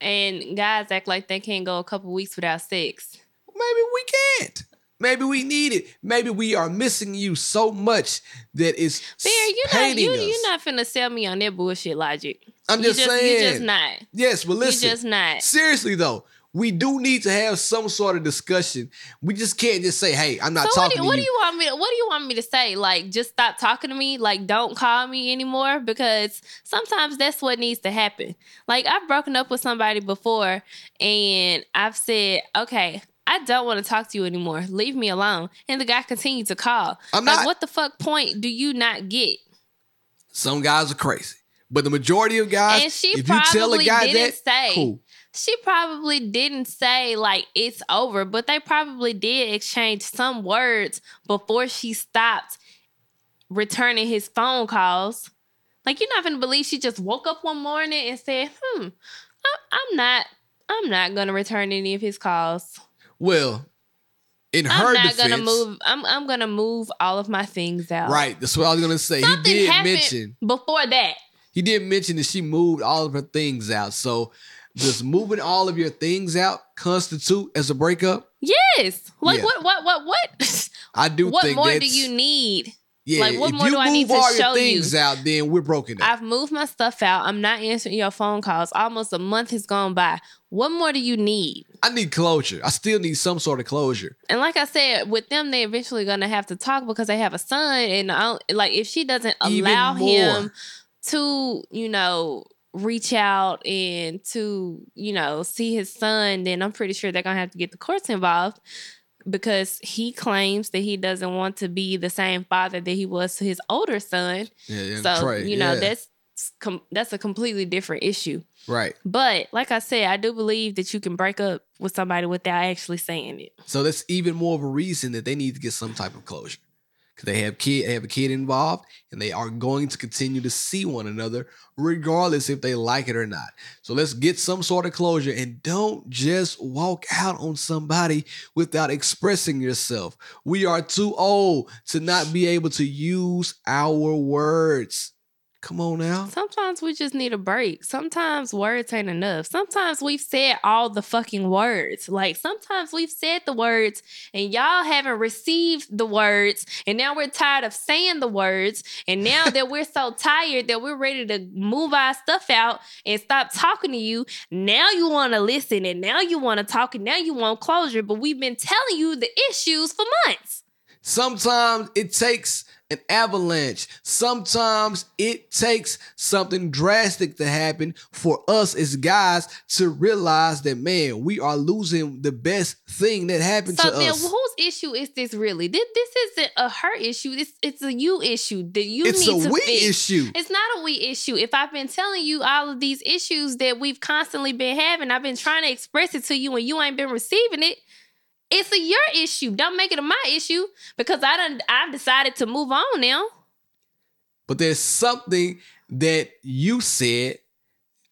and guys act like they can't go a couple weeks without sex. Maybe we can't. Maybe we need it. Maybe we are missing you so much that it's Bear, you not painting you us. you not finna sell me on that bullshit logic. I'm just, You saying. just not. Yes, but listen. You just not. Seriously though, we do need to have some sort of discussion. We just can't just say, "Hey, I'm not So what talking do, what do you." you want me? To, what do you want me to say? Like, just stop talking to me. Like, don't call me anymore because sometimes that's what needs to happen. Like, I've broken up with somebody before, and I've said, "Okay, I don't want to talk to you anymore. Leave me alone." And the guy continued to call. I'm like, not- what the fuck point do you not get? Some guys are crazy, but the majority of guys, And she if you tell a guy didn't that, say. cool. She probably didn't say like it's over, but they probably did exchange some words before she stopped returning his phone calls. Like you're not gonna believe she just woke up one morning and said, "Hmm, I'm not, I'm not gonna return any of his calls. Well, in her I'm not defense, gonna move. I'm, I'm gonna move all of my things out." right? That's what I was gonna say. Something he did mention before that. He did mention that she moved all of her things out. So does moving all of your things out constitute as a breakup? Yes. Like Yeah. what? What? What? What? I do what more do you need? Yeah, Like, what if more you do I move need to all show your you? things out, then we're broken up. I've moved my stuff out. I'm not answering your phone calls. Almost a month has gone by. What more do you need? I need closure. I still need some sort of closure. And like I said, with them, they eventually gonna have to talk because they have a son. And I don't, like, if she doesn't allow him to, you know, reach out and to, you know, see his son, then I'm pretty sure they're gonna have to get the courts involved because he claims that he doesn't want to be the same father that he was to his older son. Yeah, yeah. So you know yeah. that's com- that's a completely different issue. right. But like I said, I do believe that you can break up with somebody without actually saying it. So that's even more of a reason that they need to get some type of closure. Because they have kid, they have a kid involved, and they are going to continue to see one another, regardless if they like it or not. So let's get some sort of closure and don't just walk out on somebody without expressing yourself. We are too old to not be able to use our words. Come on now. Sometimes we just need a break. Sometimes words ain't enough. Sometimes we've said all the fucking words. Like sometimes we've said the words and y'all haven't received the words. And now we're tired of saying the words. And now that we're so tired that we're ready to move our stuff out and stop talking to you, now you want to listen and now you want to talk and now you want closure. But we've been telling you the issues for months. Sometimes it takes an avalanche. Sometimes it takes something drastic to happen for us as guys to realize that, man, we are losing the best thing that happened So to then, us. whose issue is this really? This, this isn't a her issue. It's it's a you issue that you it's need a to we fix. issue. It's not a we issue. If I've been telling you all of these issues that we've constantly been having, I've been trying to express it to you, and you ain't been receiving it. It's a your issue. Don't make it a my issue because I done I've decided to move on now. But there's something that you said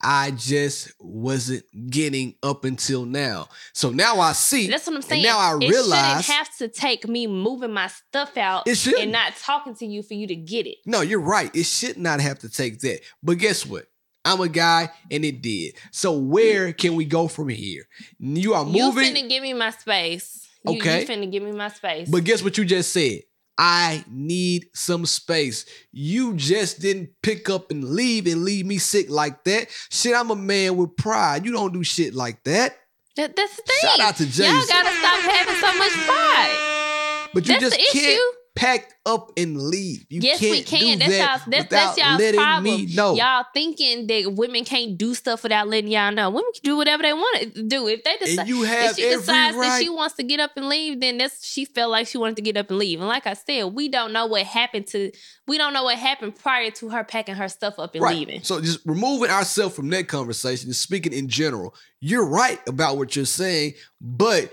I just wasn't getting up until now. So now I see. That's what I'm saying. now I it realize. It shouldn't have to take me moving my stuff out It shouldn't. and not talking to you for you to get it. No, you're right. It should not have to take that. But guess what? I'm a guy and it did. So where can we go from here? You are moving. You finna give me my space. You, Okay. You finna give me my space. but guess what you just said? I need some space. You just didn't pick up and leave and leave me sick like that. Shit, I'm a man with pride. You don't do shit like that. That, that's the thing. Shout out to Y'all gotta stop having so much pride. But you That's just the can't issue. Pack up and leave. You yes, can't we can. do That's that y'all. That's, that's y'all's letting problem. me know. Y'all thinking that women can't do stuff without letting y'all know. Women can do whatever they want to do. If they decide, and you have if she decides that she wants to get up and leave, then that's she felt like she wanted to get up and leave. And like I said, we don't know what happened to. We don't know what happened prior to her packing her stuff up and leaving. So just removing ourselves from that conversation and speaking in general, you're right about what you're saying, but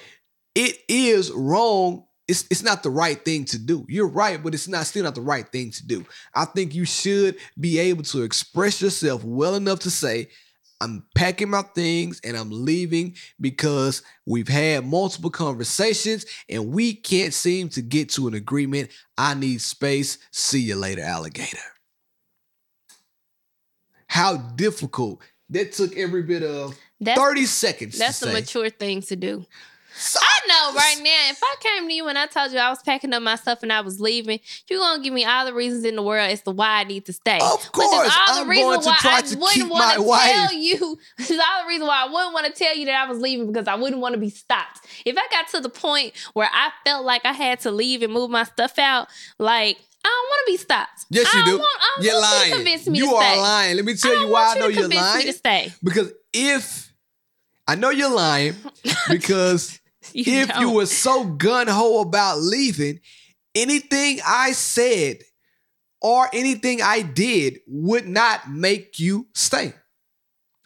it is wrong. It's, it's not the right thing to do. You're right, but it's not still not the right thing to do. I think you should be able to express yourself well enough to say, I'm packing my things and I'm leaving because we've had multiple conversations and we can't seem to get to an agreement. I need space. See you later, alligator how difficult that took every bit of That's 30 seconds that's say. mature thing to do. I know right now, if I came to you and I told you I was packing up my stuff and I was leaving, you're gonna give me all the reasons in the world as to why I need to stay. Of course, Which is all the I'm reason why I wouldn't want to tell you. This is all the reason why I wouldn't want to tell you that I was leaving because I wouldn't want to be stopped. If I got to the point where I felt like I had to leave and move my stuff out, like I don't want to be stopped. yes, I you do. Want, I you're want you to lying. convince me you to are stay. lying. Let me tell you why I know you're lying. me to stay. Because if I know you're lying, because You if you don't. were so gun ho about leaving, anything I said or anything I did would not make you stay.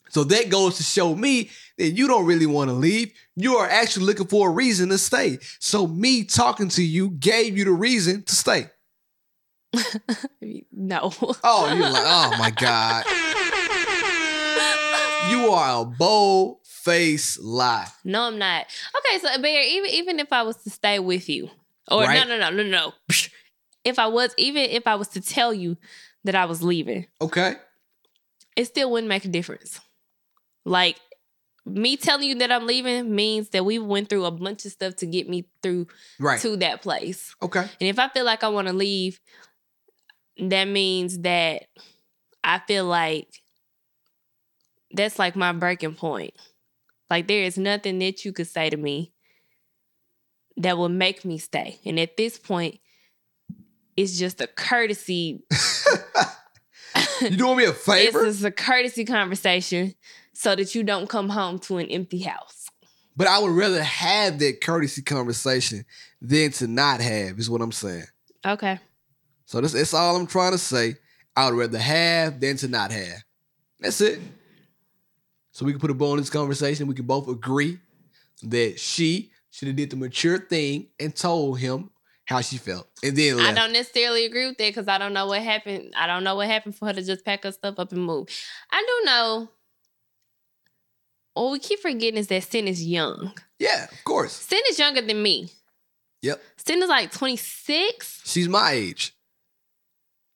So that goes to show me that you don't really want to leave. You are actually looking for a reason to stay. So me talking to you gave you the reason to stay. no. Oh, you're like, oh my God. You are a bold face lie. No, I'm not. Okay, so Bear, even even if I was to stay with you, or Right. no, no, no, no, no. If I was, even if I was to tell you that I was leaving, Okay. it still wouldn't make a difference. Like me telling you that I'm leaving means that we went through a bunch of stuff to get me through Right. to that place. Okay. And if I feel like I want to leave, that means that I feel like that's like my breaking point. Like there is nothing that you could say to me that will make me stay. And at this point, it's just a courtesy. You doing me a It's favor? just a courtesy conversation so that you don't come home to an empty house. But I would rather have that courtesy conversation than to not have, is what I'm saying. Okay. So that's, that's all I'm trying to say. I would rather have than to not have. That's it. So we can put a bow on this conversation. We can both agree that she should have did the mature thing and told him how she felt. And then I don't necessarily agree with that because I don't know what happened. I don't know what happened for her to just pack her stuff up and move. I do know. What we keep forgetting is that Cyn is young. Yeah, of course. Cyn is younger than me. Yep. Cyn is like 26. She's my age.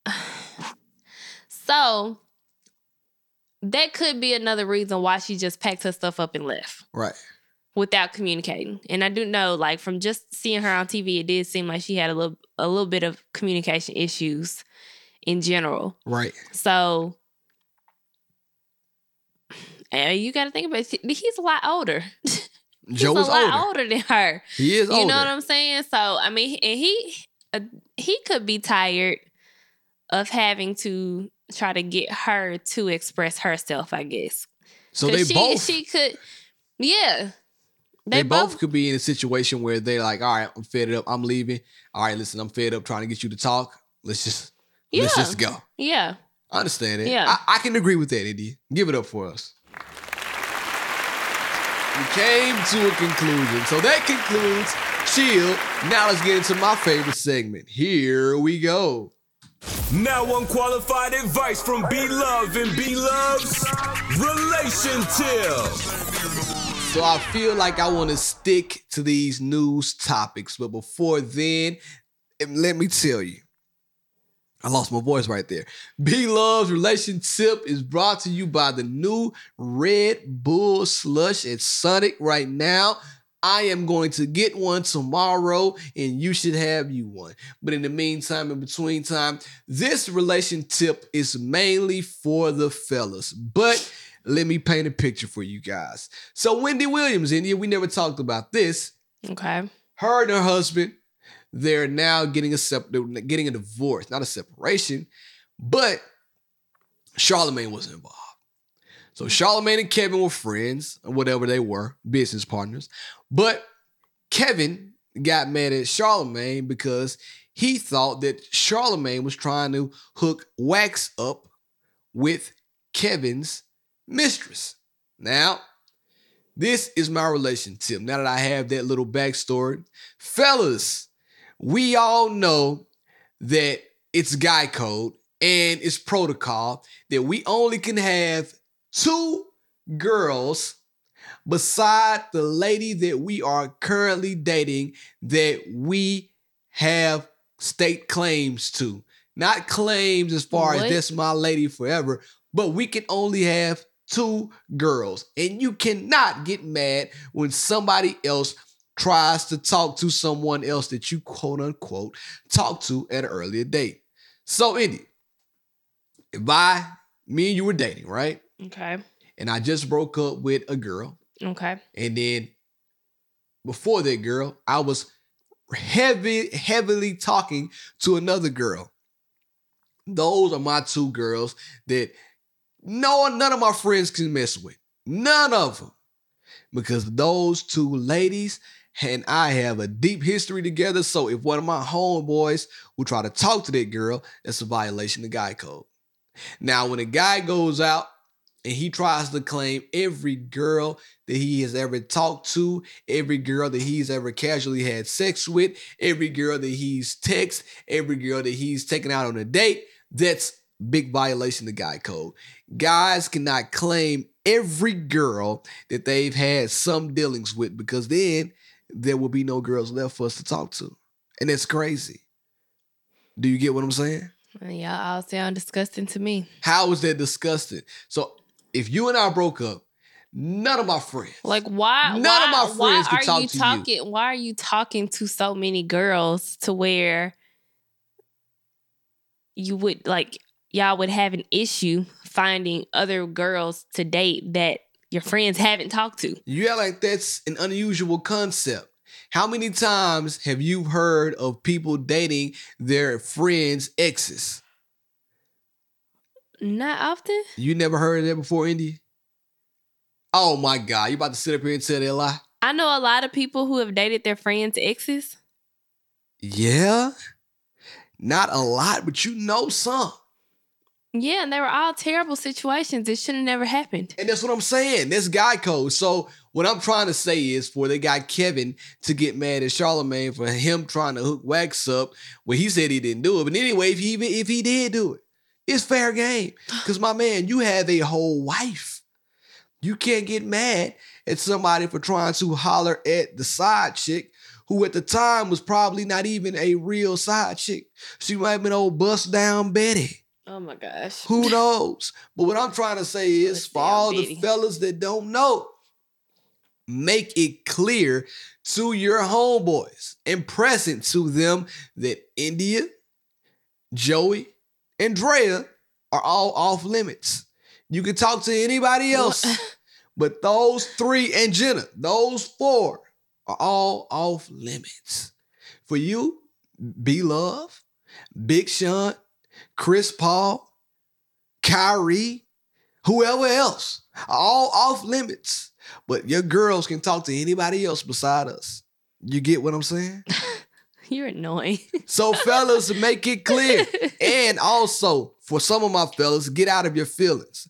So that could be another reason why she just packed her stuff up and left Right. without communicating. And I do know, like from just seeing her on TV, it did seem like she had a little a little bit of communication issues in general. Right. So and you got to think about it. He's a lot older. He's Joe a lot older. older than her. He is You older. know what I'm saying? So I mean, and he uh, he could be tired of having to try to get her to express herself. I guess. so they she, both She could. Yeah. they, both, could be in a situation where they're like, all right, I'm fed up, I'm leaving. All right, listen, I'm fed up trying to get you to talk. Let's just let's just go. Yeah. I understand it. Yeah. I, I can agree with that, Indy. Give it up for us. We came to a conclusion. So that concludes Chill. Now let's get into my favorite segment. Here we go. Now unqualified advice from B Love and B Love's Relation Tip. So I feel like I want to stick to these news topics. But before then, let me tell you. I lost my voice right there. B Love's Relation Tip is brought to you by the new Red Bull Slush at Sonic right now. I am going to get one tomorrow and you should have you one. But in the meantime, in between time, this relation tip is mainly for the fellas. But let me paint a picture for you guys. So Wendy Williams, India, we never talked about this. Okay. Her and her husband, they're now getting a sep- getting a divorce, not a separation, but Charlemagne was involved. So Charlemagne and Kevin were friends, or whatever they were, business partners. But Kevin got mad at Charlemagne because he thought that Charlemagne was trying to hook Wax up with Kevin's mistress. Now, this is my relationship. Now that I have that little backstory, fellas, we all know that it's guy code and it's protocol that we only can have two girls beside the lady that we are currently dating that we have state claims to. Not claims as far What? as this my lady forever, but we can only have two girls. And you cannot get mad when somebody else tries to talk to someone else that you quote unquote talk to at an earlier date. So, Indy, if I, me and you were dating, right? Okay. And I just broke up with a girl. Okay. And then before that girl, I was heavy, heavily talking to another girl. Those are my two girls that no none of my friends can mess with. None of them. Because those two ladies and I have a deep history together. So if one of my homeboys will try to talk to that girl, that's a violation of the guy code. Now, when a guy goes out and he tries to claim every girl that he has ever talked to, every girl that he's ever casually had sex with, every girl that he's text, every girl that he's taken out on a date, that's big violation of guy code. Guys cannot claim every girl that they've had some dealings with because then there will be no girls left for us to talk to. And that's crazy. Do you get what I'm saying? Y'all all sound disgusting to me. How is that disgusting? So if you and I broke up, none of my friends, Like why? None why, of my friends why could are talk you to you. talking? Why are you talking to so many girls to where you would like y'all would have an issue finding other girls to date that your friends haven't talked to. You act like that's an unusual concept. How many times have you heard of people dating their friends' exes? Not often. You never heard of that before, India? Oh my God, you about to sit up here and tell that lie? I know a lot of people who have dated their friends' exes. Yeah. Not a lot, but you know some. Yeah, and they were all terrible situations. It should have never happened. And that's what I'm saying. That's guy code. So what I'm trying to say is for the guy Kevin to get mad at Charlemagne for him trying to hook wax up when he said he didn't do it. But anyway, if he even if he did do it, it's fair game. Because my man, you have a whole wife. You can't get mad at somebody for trying to holler at the side chick who at the time was probably not even a real side chick. She might have been old bust down Betty. Oh my gosh. Who knows? But what I'm trying to say is for all the fellas that don't know, make it clear to your homeboys and present to them that India, Joey, and Drea are all off limits. You can talk to anybody else, but those three and Jena, those four are all off limits. For you, B Love, Big Sean, Chris Paul, Kyrie, whoever else, are all off limits. But your girls can talk to anybody else beside us. You get what I'm saying? You're annoying. So, fellas, make it clear. And also, for some of my fellas, get out of your feelings.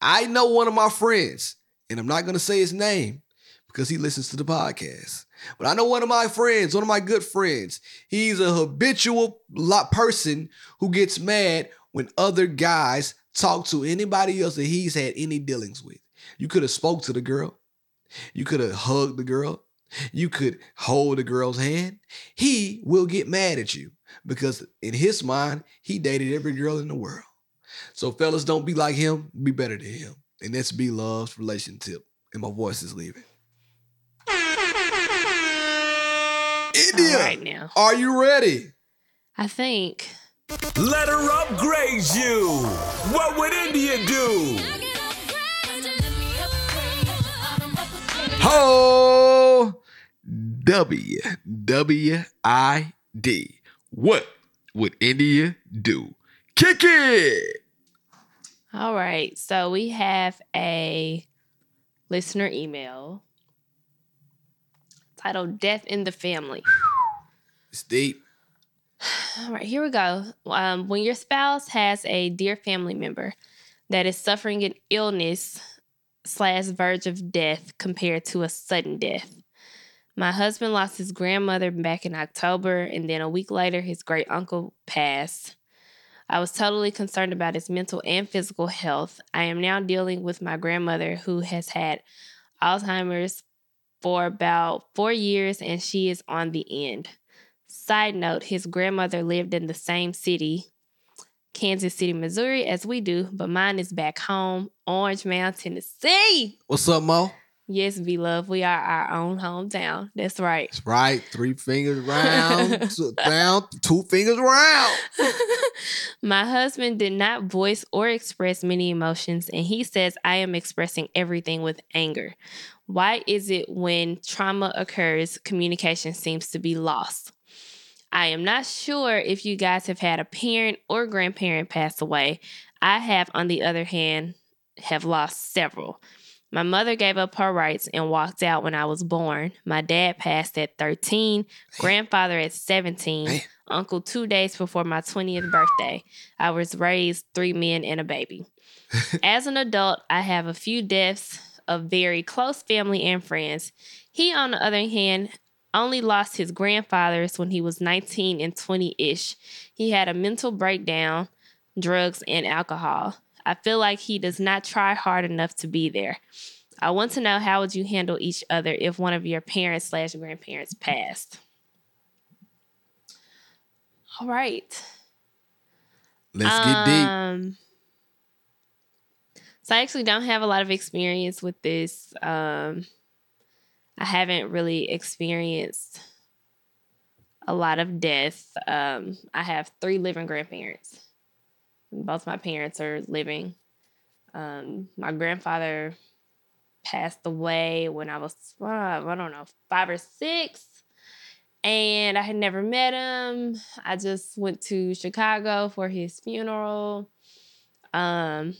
I know one of my friends, and I'm not going to say his name because he listens to the podcast. But I know one of my friends, one of my good friends. He's a habitual lot person who gets mad when other guys talk to anybody else that he's had any dealings with. You could have spoke to the girl. You could have hugged the girl. You could hold a girl's hand. He will get mad at you because in his mind, he dated every girl in the world. So fellas, don't be like him. Be better than him. And that's B Love's relationship. And my voice is leaving. India, All right now. are you ready? I think Let her upgrade you. What would India do? Ho W W I D. What would India do? Kick it. All right. So we have a listener email titled Death in the Family. It's deep. All right, here we go. Um, when your spouse has a dear family member that is suffering an illness slash verge of death compared to a sudden death. My husband lost his grandmother back in October, and then a week later, his great uncle passed. I was totally concerned about his mental and physical health. I am now dealing with my grandmother who has had Alzheimer's for about four years, and she is on the end. Side note, his grandmother lived in the same city, Kansas City, Missouri, as we do, but mine is back home, Orange Mound, Tennessee. What's up, Mo? Yes, B Love, we are our own hometown. That's right. That's right. Three fingers round, two- down, two fingers round. My husband did not voice or express many emotions, and he says I am expressing everything with anger. Why is it when trauma occurs, communication seems to be lost? I am not sure if you guys have had a parent or grandparent pass away. I have, on the other hand, have lost several. My mother gave up her rights and walked out when I was born. My dad passed at 13, grandfather at 17, Man. uncle two days before my 20th birthday. I was raised three men and a baby. As an adult, I have a few deaths of very close family and friends. He, on the other hand, only lost his grandfathers when he was 19 and 20 ish. He had a mental breakdown, drugs, and alcohol. I feel like he does not try hard enough to be there. I want to know how would you handle each other if one of your parents slash grandparents passed? All right. Let's get deep. Um, so I actually don't have a lot of experience with this. Um, I haven't really experienced a lot of death. Um, I have three living grandparents. Both my parents are living. Um, my grandfather passed away when I was, uh, I don't know, five or six. And I had never met him. I just went to Chicago for his funeral. Um,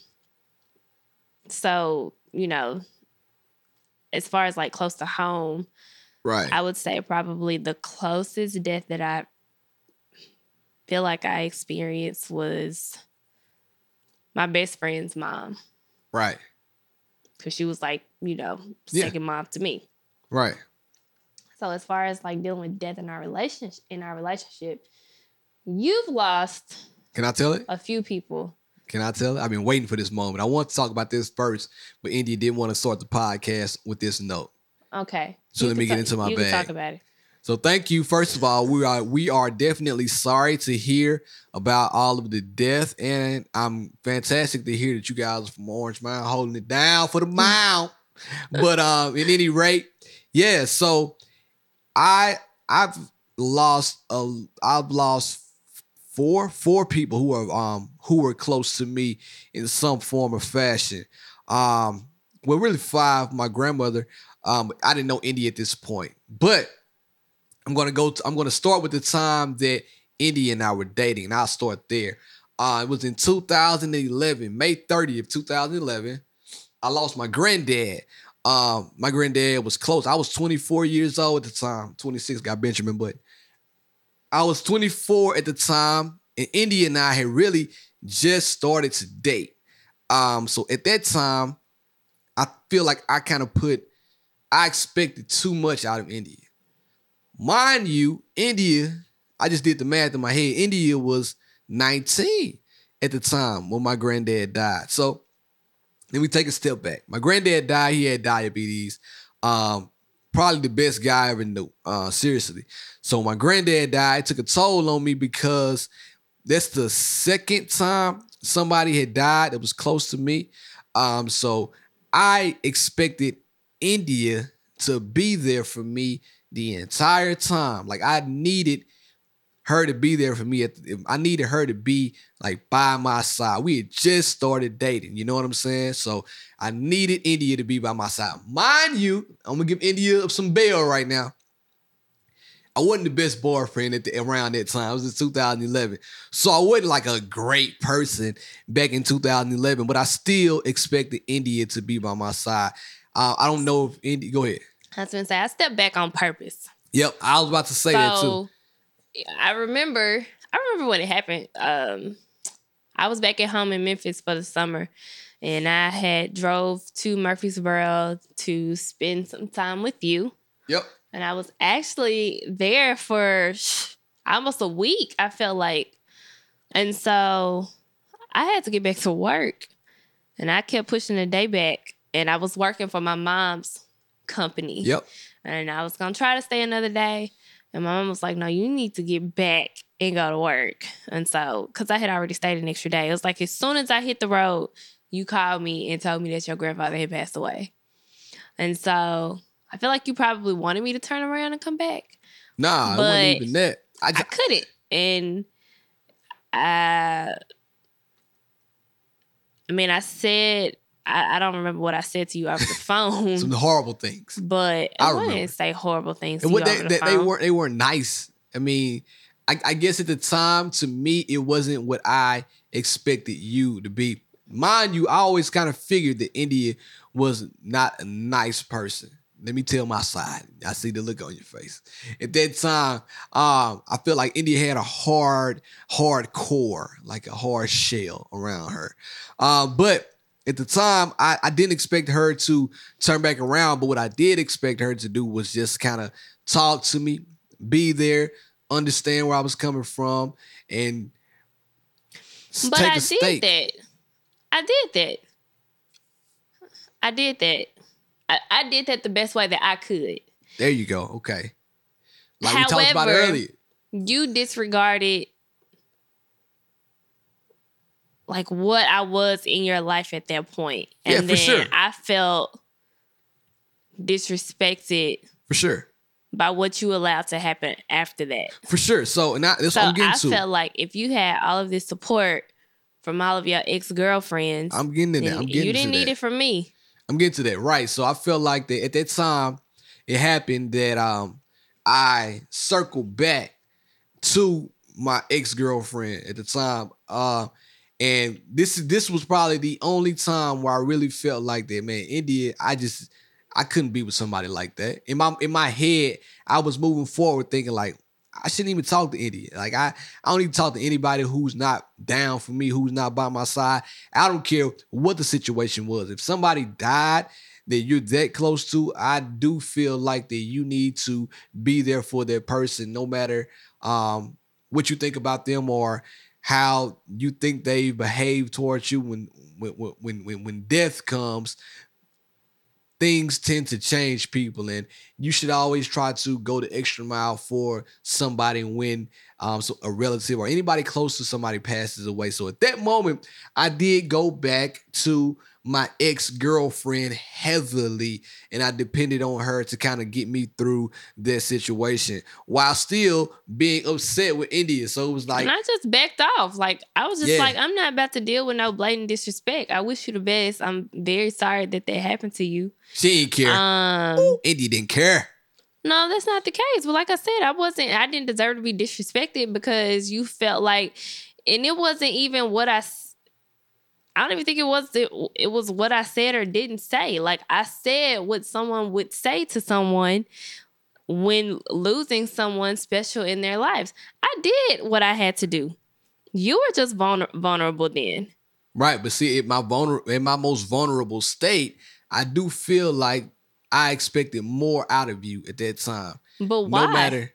so, you know, as far as like close to home, Right. I would say probably the closest death that I feel like I experienced was my best friend's mom. right. Cause she was like, you know, Yeah. second mom to me. Right. So as far as like dealing with death in our relationship in our relationship, you've lost Can I tell it? a few people. Can I tell it? I've been waiting for this moment. I want to talk about this first, but India didn't want to start the podcast with this note. Okay. So You let me get into my bag. talk about it. So thank you. First of all, we are we are definitely sorry to hear about all of the death, and I'm fantastic to hear that you guys are from Orange Mound holding it down for the mound. but um, at any rate, yeah. So I I've lost a I've lost four four people who are um who were close to me in some form or fashion. Um, well, really five. My grandmother. Um, I didn't know Indy at this point, but I'm gonna go. To, I'm gonna start with the time that Indy and I were dating, and I'll start there. Uh, it was in 2011, May 30th, 2011. I lost my granddad. Um, my granddad was close. I was 24 years old at the time. 26 got Benjamin, but I was 24 at the time, and Indy and I had really just started to date. Um, so at that time, I feel like I kind of put, I expected too much out of India. Mind you, India, I just did the math in my head. India was 19 at the time when my granddad died. So let me take a step back. My granddad died, he had diabetes. Um, probably the best guy I ever knew. Uh, seriously. So my granddad died, it took a toll on me because that's the second time somebody had died that was close to me. Um, so I expected India to be there for me the entire time. Like I needed her to be there for me. The, I needed her to be like by my side. We had just started dating. You know what I'm saying? So I needed India to be by my side. Mind you, I'm gonna give India some bail right now. I wasn't the best boyfriend at the, around that time. It was in 2011. So I wasn't like a great person back in 2011, but I still expected India to be by my side. Uh, I don't know if India, go ahead. Gonna say I stepped back on purpose. Yep, I was about to say that too. So I remember I remember when it happened. Um I was back at home in Memphis for the summer and I had drove to Murfreesboro to spend some time with you. Yep. And I was actually there for almost a week, I felt like. And so I had to get back to work. And I kept pushing the day back. And I was working for my mom's company. Yep. And I was gonna try to stay another day. And my mom was like, no, you need to get back and go to work. And so, because I had already stayed an extra day, it was like as soon as I hit the road, you called me and told me that your grandfather had passed away. And so I feel like you probably wanted me to turn around and come back. Nah, it wasn't even that. I I just, couldn't. And I, I mean, I said, I, I don't remember what I said to you over the phone, some horrible things. but I I didn't say horrible things to And what they, the they, they weren't they weren't nice. I mean, I, I guess at the time, to me, it wasn't what I expected you to be. Mind you, I always kind of figured that India was not a nice person. Let me tell my side. I see the look on your face. At that time, um, I feel like India had a hard, hard core, like a hard shell around her. Um, but at the time, I, I didn't expect her to turn back around. But what I did expect her to do was just kind of talk to me, be there, understand where I was coming from, and But I did stake. that. I did that. I did that. I, I did that the best way that I could. There you go. Okay. Like we talked about However, earlier. You disregarded like what I was in your life at that point. And Yeah, for then sure. I felt disrespected For sure. by what you allowed to happen after that. For sure. So and I, that's So what I'm getting I to. felt like if you had all of this support from all of your ex girlfriends. I'm getting to that. I'm getting you didn't need that. it from me. I'm getting to that. Right. So I felt like that at that time it happened that um I circled back to my ex-girlfriend at the time. Uh and this is this was probably the only time where I really felt like that, man. India, I just I couldn't be with somebody like that. In my in my head, I was moving forward thinking like I shouldn't even talk to India. Like I, I don't even talk to anybody who's not down for me, who's not by my side. I don't care what the situation was. If somebody died that you're that close to, I do feel like that you need to be there for that person, no matter um, what you think about them or how you think they behave towards you when when when when when death comes things tend to change people and you should always try to go the extra mile for somebody when um so a relative or anybody close to somebody passes away. So at that moment i did go back to my ex-girlfriend heavily and i depended on her to kind of get me through that situation while still being upset with india so it was like and I just backed off. Like I was just Yeah. like, I'm not about to deal with no blatant disrespect. I wish you the best. I'm very sorry that that happened to you. she didn't care Um, india didn't care no, that's not the case. But like I said, I wasn't. I didn't deserve to be disrespected because you felt like, and it wasn't even what I. s- I don't even think it was. It, it was what I said or didn't say. Like I said, what someone would say to someone when losing someone special in their lives. I did what I had to do. You were just vulner- vulnerable then. Right, but see, in my vulner in my most vulnerable state, I do feel like I expected more out of you at that time. But why? No matter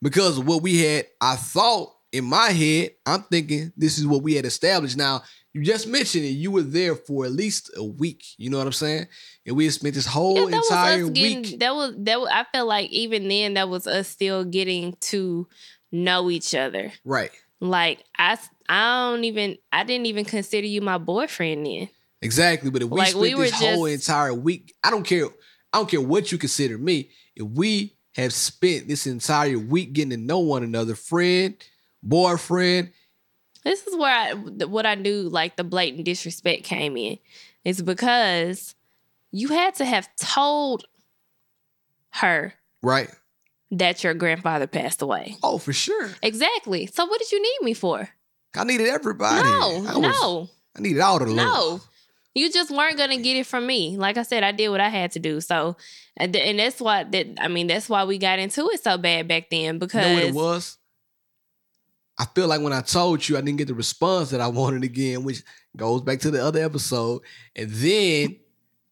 because of what we had, I thought in my head, I'm thinking this is what we had established. Now, you just mentioned it, you were there for at least a week. You know what I'm saying? And we had spent this whole Yeah, entire getting. week. That was that. Was, I felt like even then, that was us still getting to know each other. Right. Like I, I don't even. I didn't even consider you my boyfriend then. Exactly. But if we Like, spent we this whole entire week, I don't care. I don't care what you consider me. If we have spent this entire week getting to know one another, friend, boyfriend, This is where I, what I knew, like the blatant disrespect came in. It's because you had to have told her right? that your grandfather passed away. Oh, for sure. Exactly. So what did you need me for? I needed everybody. No, I was- no. I needed all the love. No. You just weren't gonna get it from me. Like I said, I did what I had to do. So, and, that's why that I mean that's why we got into it so bad back then You because know what it was? I feel like when I told you, I didn't get the response that I wanted again, which goes back to the other episode. And then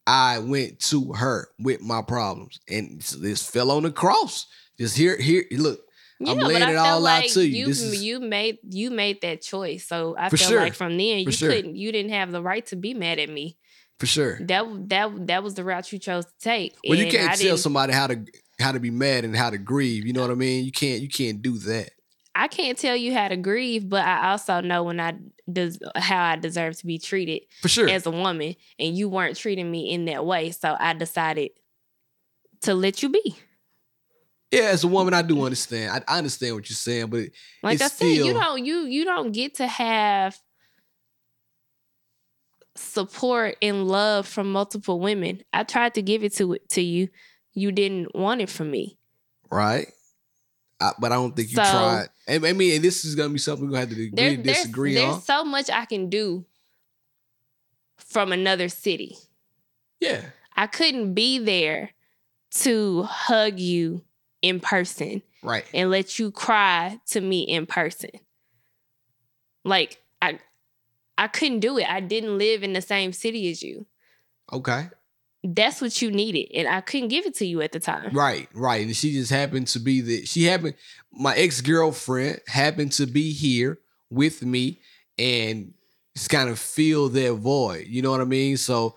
I went to her with my problems, and this fell on the cross. Just here, here, look. I'm laying it all out to you. You, is- you made you made that choice. So I feel sure. like from then you sure. couldn't you didn't have the right to be mad at me. For sure. That that that was the route you chose to take. Well, you can't I tell somebody how to how to be mad and how to grieve. You know uh, what I mean? You can't you can't do that. I can't tell you how to grieve, but I also know when I des- how I deserve to be treated For sure. as a woman, and you weren't treating me in that way. So I decided to let you be. yeah, as a woman, I do understand. I, I understand what you're saying, but Like It's I said, you don't you you don't get to have support and love from multiple women. I tried to give it to it to you. You didn't want it from me. right? I, but I don't think you So- tried. And I mean, and this is gonna be something we're gonna have to agree There, and there's disagree there's so much I can do from another city. Yeah, I couldn't be there to hug you in person right. and let you cry to me in person. Like I I couldn't do it. I didn't live in the same city as you. Okay, That's what you needed and I couldn't give it to you at the time. right, right. And she just happened to be the she happened. My ex girlfriend happened to be here with me and just kind of fill that void. You know what I mean? So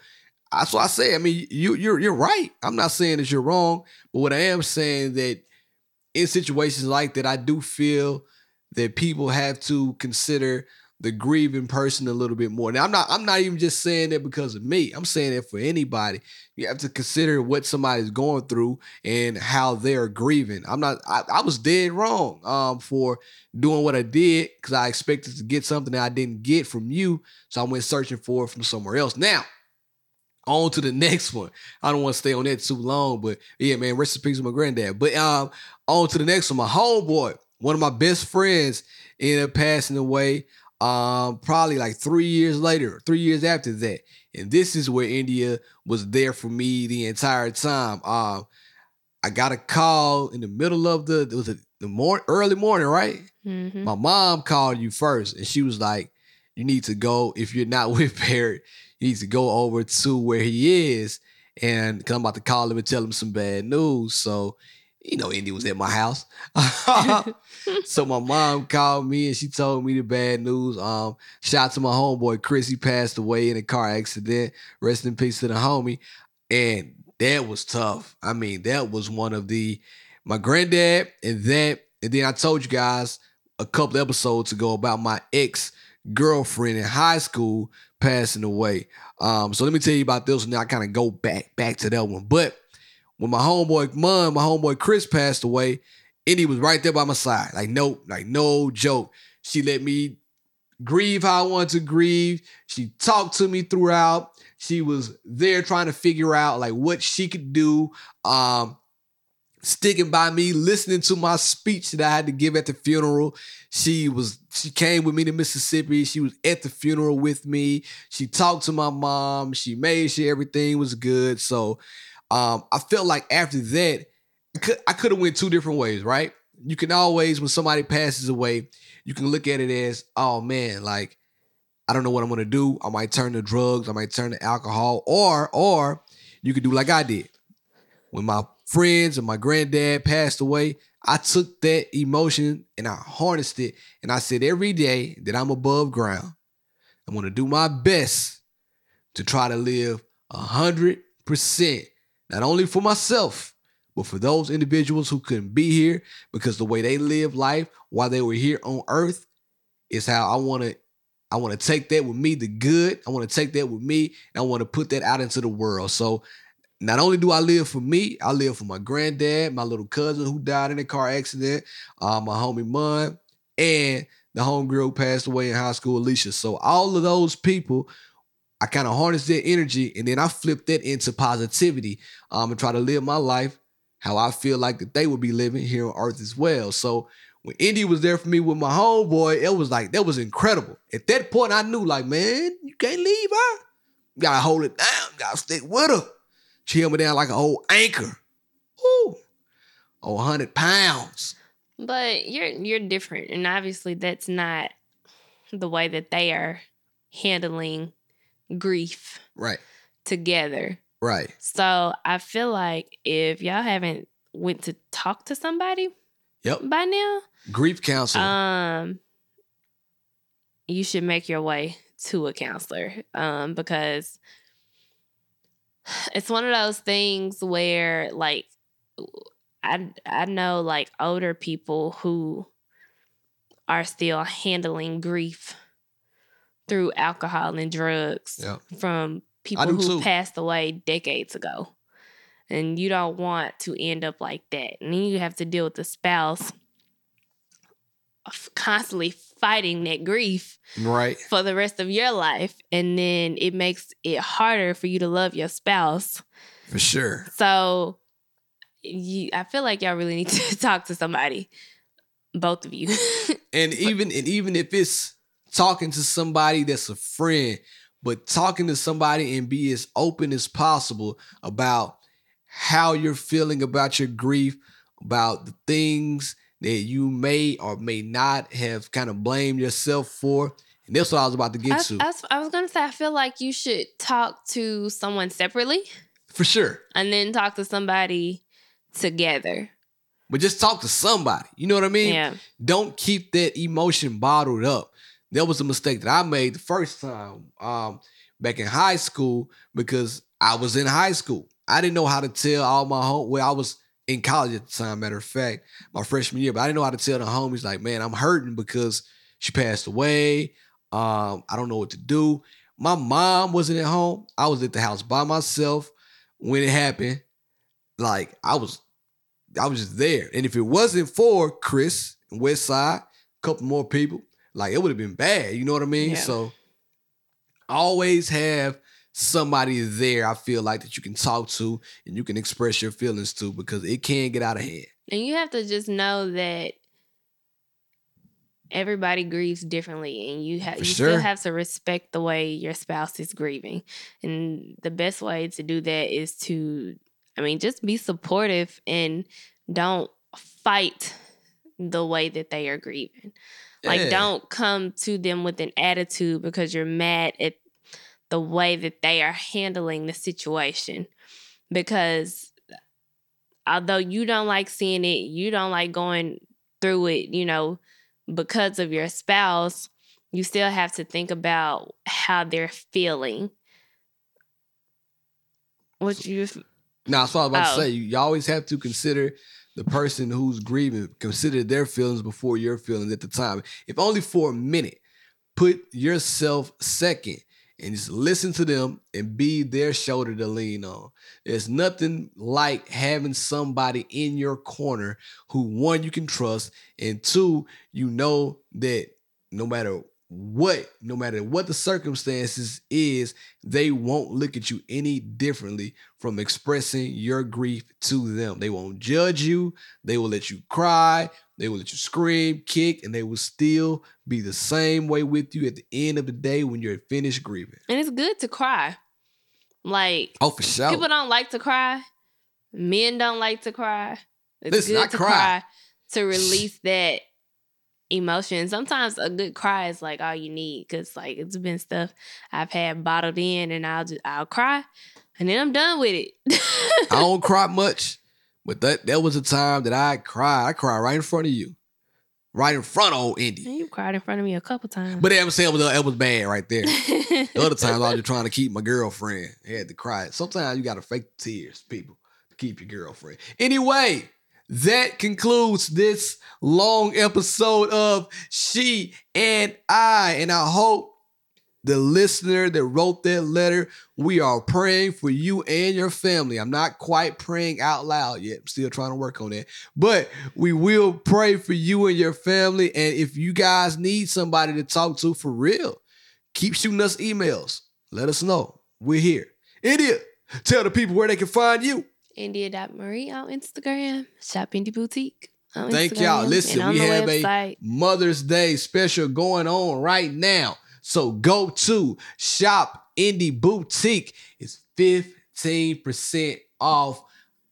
that's what I say. I mean, you you're you're right. I'm not saying that you're wrong, but what I am saying that in situations like that, I do feel that people have to consider the grieving person a little bit more. Now I'm not I'm not even just saying that because of me. I'm saying that for anybody. You have to consider what somebody's going through and how they're grieving. I'm not I, I was dead wrong um for doing what I did because I expected to get something that I didn't get from you. So I went searching for it from somewhere else. Now, on to the next one. I don't want to stay on that too long, but yeah, man, rest in peace with my granddad. But um, on to the next one. My homeboy, one of my best friends, ended up passing away. Um, probably like three years later, three years after that, and this is where India was there for me the entire time. Um, I got a call in the middle of the it was a, the morning, early morning, right? Mhm. My mom called you first, and she was like, "You need to go if you're not with Barrett. You need to go over to where he is, and cause I'm about to call him and tell him some bad news." So, you know, Indy was at my house, so my mom called me and she told me the bad news. Um, shout out to my homeboy Chris. He passed away in a car accident. Rest in peace to the homie. And that was tough. I mean, that was one of the my granddad and that, and then I told you guys a couple episodes ago about my ex girlfriend in high school passing away. Um, so let me tell you about this, and then I kind of go back back to that one. But when my homeboy mom, my homeboy Chris passed away, Indy was right there by my side. Like no, like no joke. She let me grieve how I wanted to grieve. She talked to me throughout. She was there trying to figure out like what she could do. Um, sticking by me, listening to my speech that I had to give at the funeral. She was she came with me to Mississippi. She was at the funeral with me. She talked to my mom. She made sure everything was good. So um, I felt like after that, I could, have went two different ways, right? You can always, when somebody passes away, you can look at it as, oh man, like I don't know what I'm gonna do. I might turn to drugs. I might turn to alcohol, or or you could do like I did when my friends and my granddad passed away. I took that emotion and I harnessed it, and I said every day that I'm above ground, I'm gonna do my best to try to live hundred percent, not only for myself, but for those individuals who couldn't be here because the way they live life while they were here on earth is how I want to I want to take that with me, the good. I want to take that with me, and I want to put that out into the world. So not only do I live for me, I live for my granddad, my little cousin who died in a car accident, uh, my homie Mun, and the homegirl passed away in high school, Alicia. So all of those people, I kind of harness that energy and then I flip that into positivity um, and try to live my life how I feel like that they would be living here on earth as well. So when Indy was there for me with my homeboy, it was like, that was incredible. At that point, I knew like, man, you can't leave her. You gotta hold it down. You gotta stick with her. She held me down like an old anchor. Ooh. Oh, 100 pounds. But you're you're different, and obviously that's not the way that they are handling grief Right. together. Right. So I feel like if y'all haven't went to talk to somebody Yep. by now, Grief counselor. um, you should make your way to a counselor, um, because it's one of those things where like I I know like older people who are still handling grief through alcohol and drugs Yep. from people who too. passed away decades ago. And you don't want to end up like that. And then you have to deal with the spouse constantly fighting that grief right. for the rest of your life. And then it makes it harder for you to love your spouse. For sure. So you, I feel like y'all really need to talk to somebody, both of you. And even and even if it's talking to somebody that's a friend, but talking to somebody and be as open as possible about how you're feeling about your grief, about the things that you may or may not have kind of blamed yourself for. And that's what I was about to get I, to. I was- I was gonna say I feel like you should talk to someone separately for sure. and then talk to somebody together. But just talk to somebody. You know what I mean? Yeah. don't keep that emotion bottled up. That was a mistake that I made the first time um, back in high school because I was in high school. I didn't know how to tell all my home. Well, I was in college at the time, matter of fact, my freshman year, but I didn't know how to tell the homies like, man, I'm hurting because she passed away. Um, I don't know what to do. My mom wasn't at home. I was at the house by myself when it happened. Like I was, I was just there. And if it wasn't for Chris and West Side, a couple more people, like it would have been bad. You know what I mean? Yeah. So always have somebody there. I feel like that you can talk to and you can express your feelings to because it can get out of hand. And you have to just know that everybody grieves differently and you have you sure. still have to respect the way your spouse is grieving. And the best way to do that is to I mean just be supportive and don't fight the way that they are grieving. Like Yeah. don't come to them with an attitude because you're mad at the way that they are handling the situation. Because although you don't like seeing it, you don't like going through it, you know, because of your spouse, you still have to think about how they're feeling. What you Now, that's what I was about Oh. to say. You, you always have to consider the person who's grieving, consider their feelings before your feelings at the time. If only for a minute, put yourself second and just listen to them and be their shoulder to lean on. There's nothing like having somebody in your corner who, one, you can trust, and two, you know that no matter what, no matter what the circumstances is, they won't look at you any differently from expressing your grief to them. They won't judge you. They will let you cry. They will let you scream, kick, and they will still be the same way with you at the end of the day when you're finished grieving. and it's good to cry. Like Oh, for sure. people don't like to cry. Men don't like to cry. It's Listen, good I to cry. cry to release that emotion. Sometimes a good cry is like all you need because like it's been stuff I've had bottled in, and I'll just I'll cry, and then I'm done with it. I don't cry much, but that that was a time that I cried. I cried right in front of you, right in front of old Indy. you cried in front of me a couple times. But I'm saying it was, it was bad right there. The other times I was just trying to keep my girlfriend. I had to cry. Sometimes you gotta fake tears, people, to keep your girlfriend. Anyway, that concludes this long episode of She and I. And I hope the listener that wrote that letter, we are praying for you and your family. I'm not quite praying out loud yet. I'm still trying to work on that. But we will pray for you and your family. And if you guys need somebody to talk to for real, keep shooting us emails. Let us know. We're here. India, tell the people where they can find you. India.Marie on Instagram, Shop Indie Boutique. On Thank y'all. Listen, we have website. a Mother's Day special going on right now. So go to Shop Indie Boutique. It's 15% off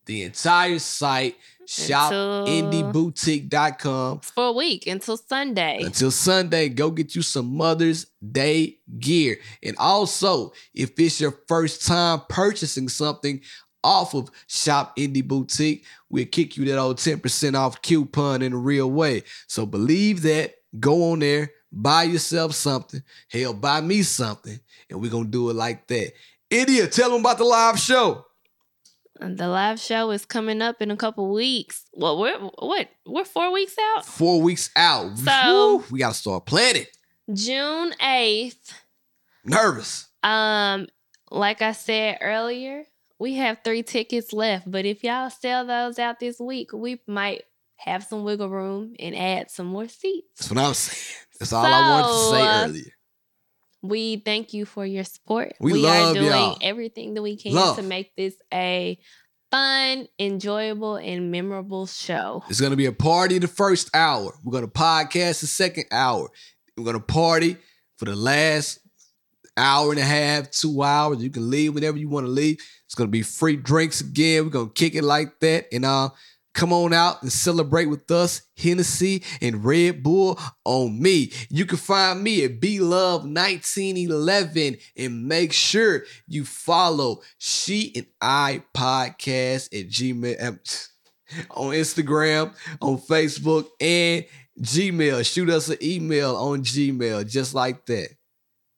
the entire site. ShopIndieBoutique.com. It's for a week until Sunday. Until Sunday, go get you some Mother's Day gear. And also, if it's your first time purchasing something off of Shop Indie Boutique, we'll kick you that old 10% off coupon in a real way. So believe that. Go on there, buy yourself something. Hell, buy me something. And we're going to do it like that. India, tell them about the live show. The live show is coming up in a couple weeks. Well, we're what? We're four weeks out. Four weeks out. So- Woo, we got to start planning. June eighth. Nervous. Um, like I said earlier, we have three tickets left. But if y'all sell those out this week, we might have some wiggle room and add some more seats. That's what I was saying. That's all I wanted to say uh, earlier. We thank you for your support. We are love doing y'all. everything that we can Love. to make this a fun, enjoyable, and memorable show. It's gonna be a party the first hour. We're gonna podcast the second hour. We're gonna party for the last hour and a half, two hours. You can leave whenever you want to leave. It's gonna be free drinks again. We're gonna kick it like that. And uh come on out and celebrate with us, Hennessy and Red Bull on me. You can find me at B Love 1911 and make sure you follow She and I podcast at Gmail um, on Instagram, on Facebook, and Gmail. Shoot us an email on Gmail, just like that.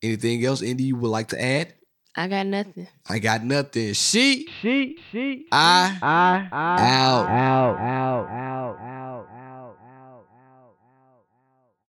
Anything else, Indy, you would like to add? I got nothing. I got nothing. She, She, she, I, I, I, out. out, out.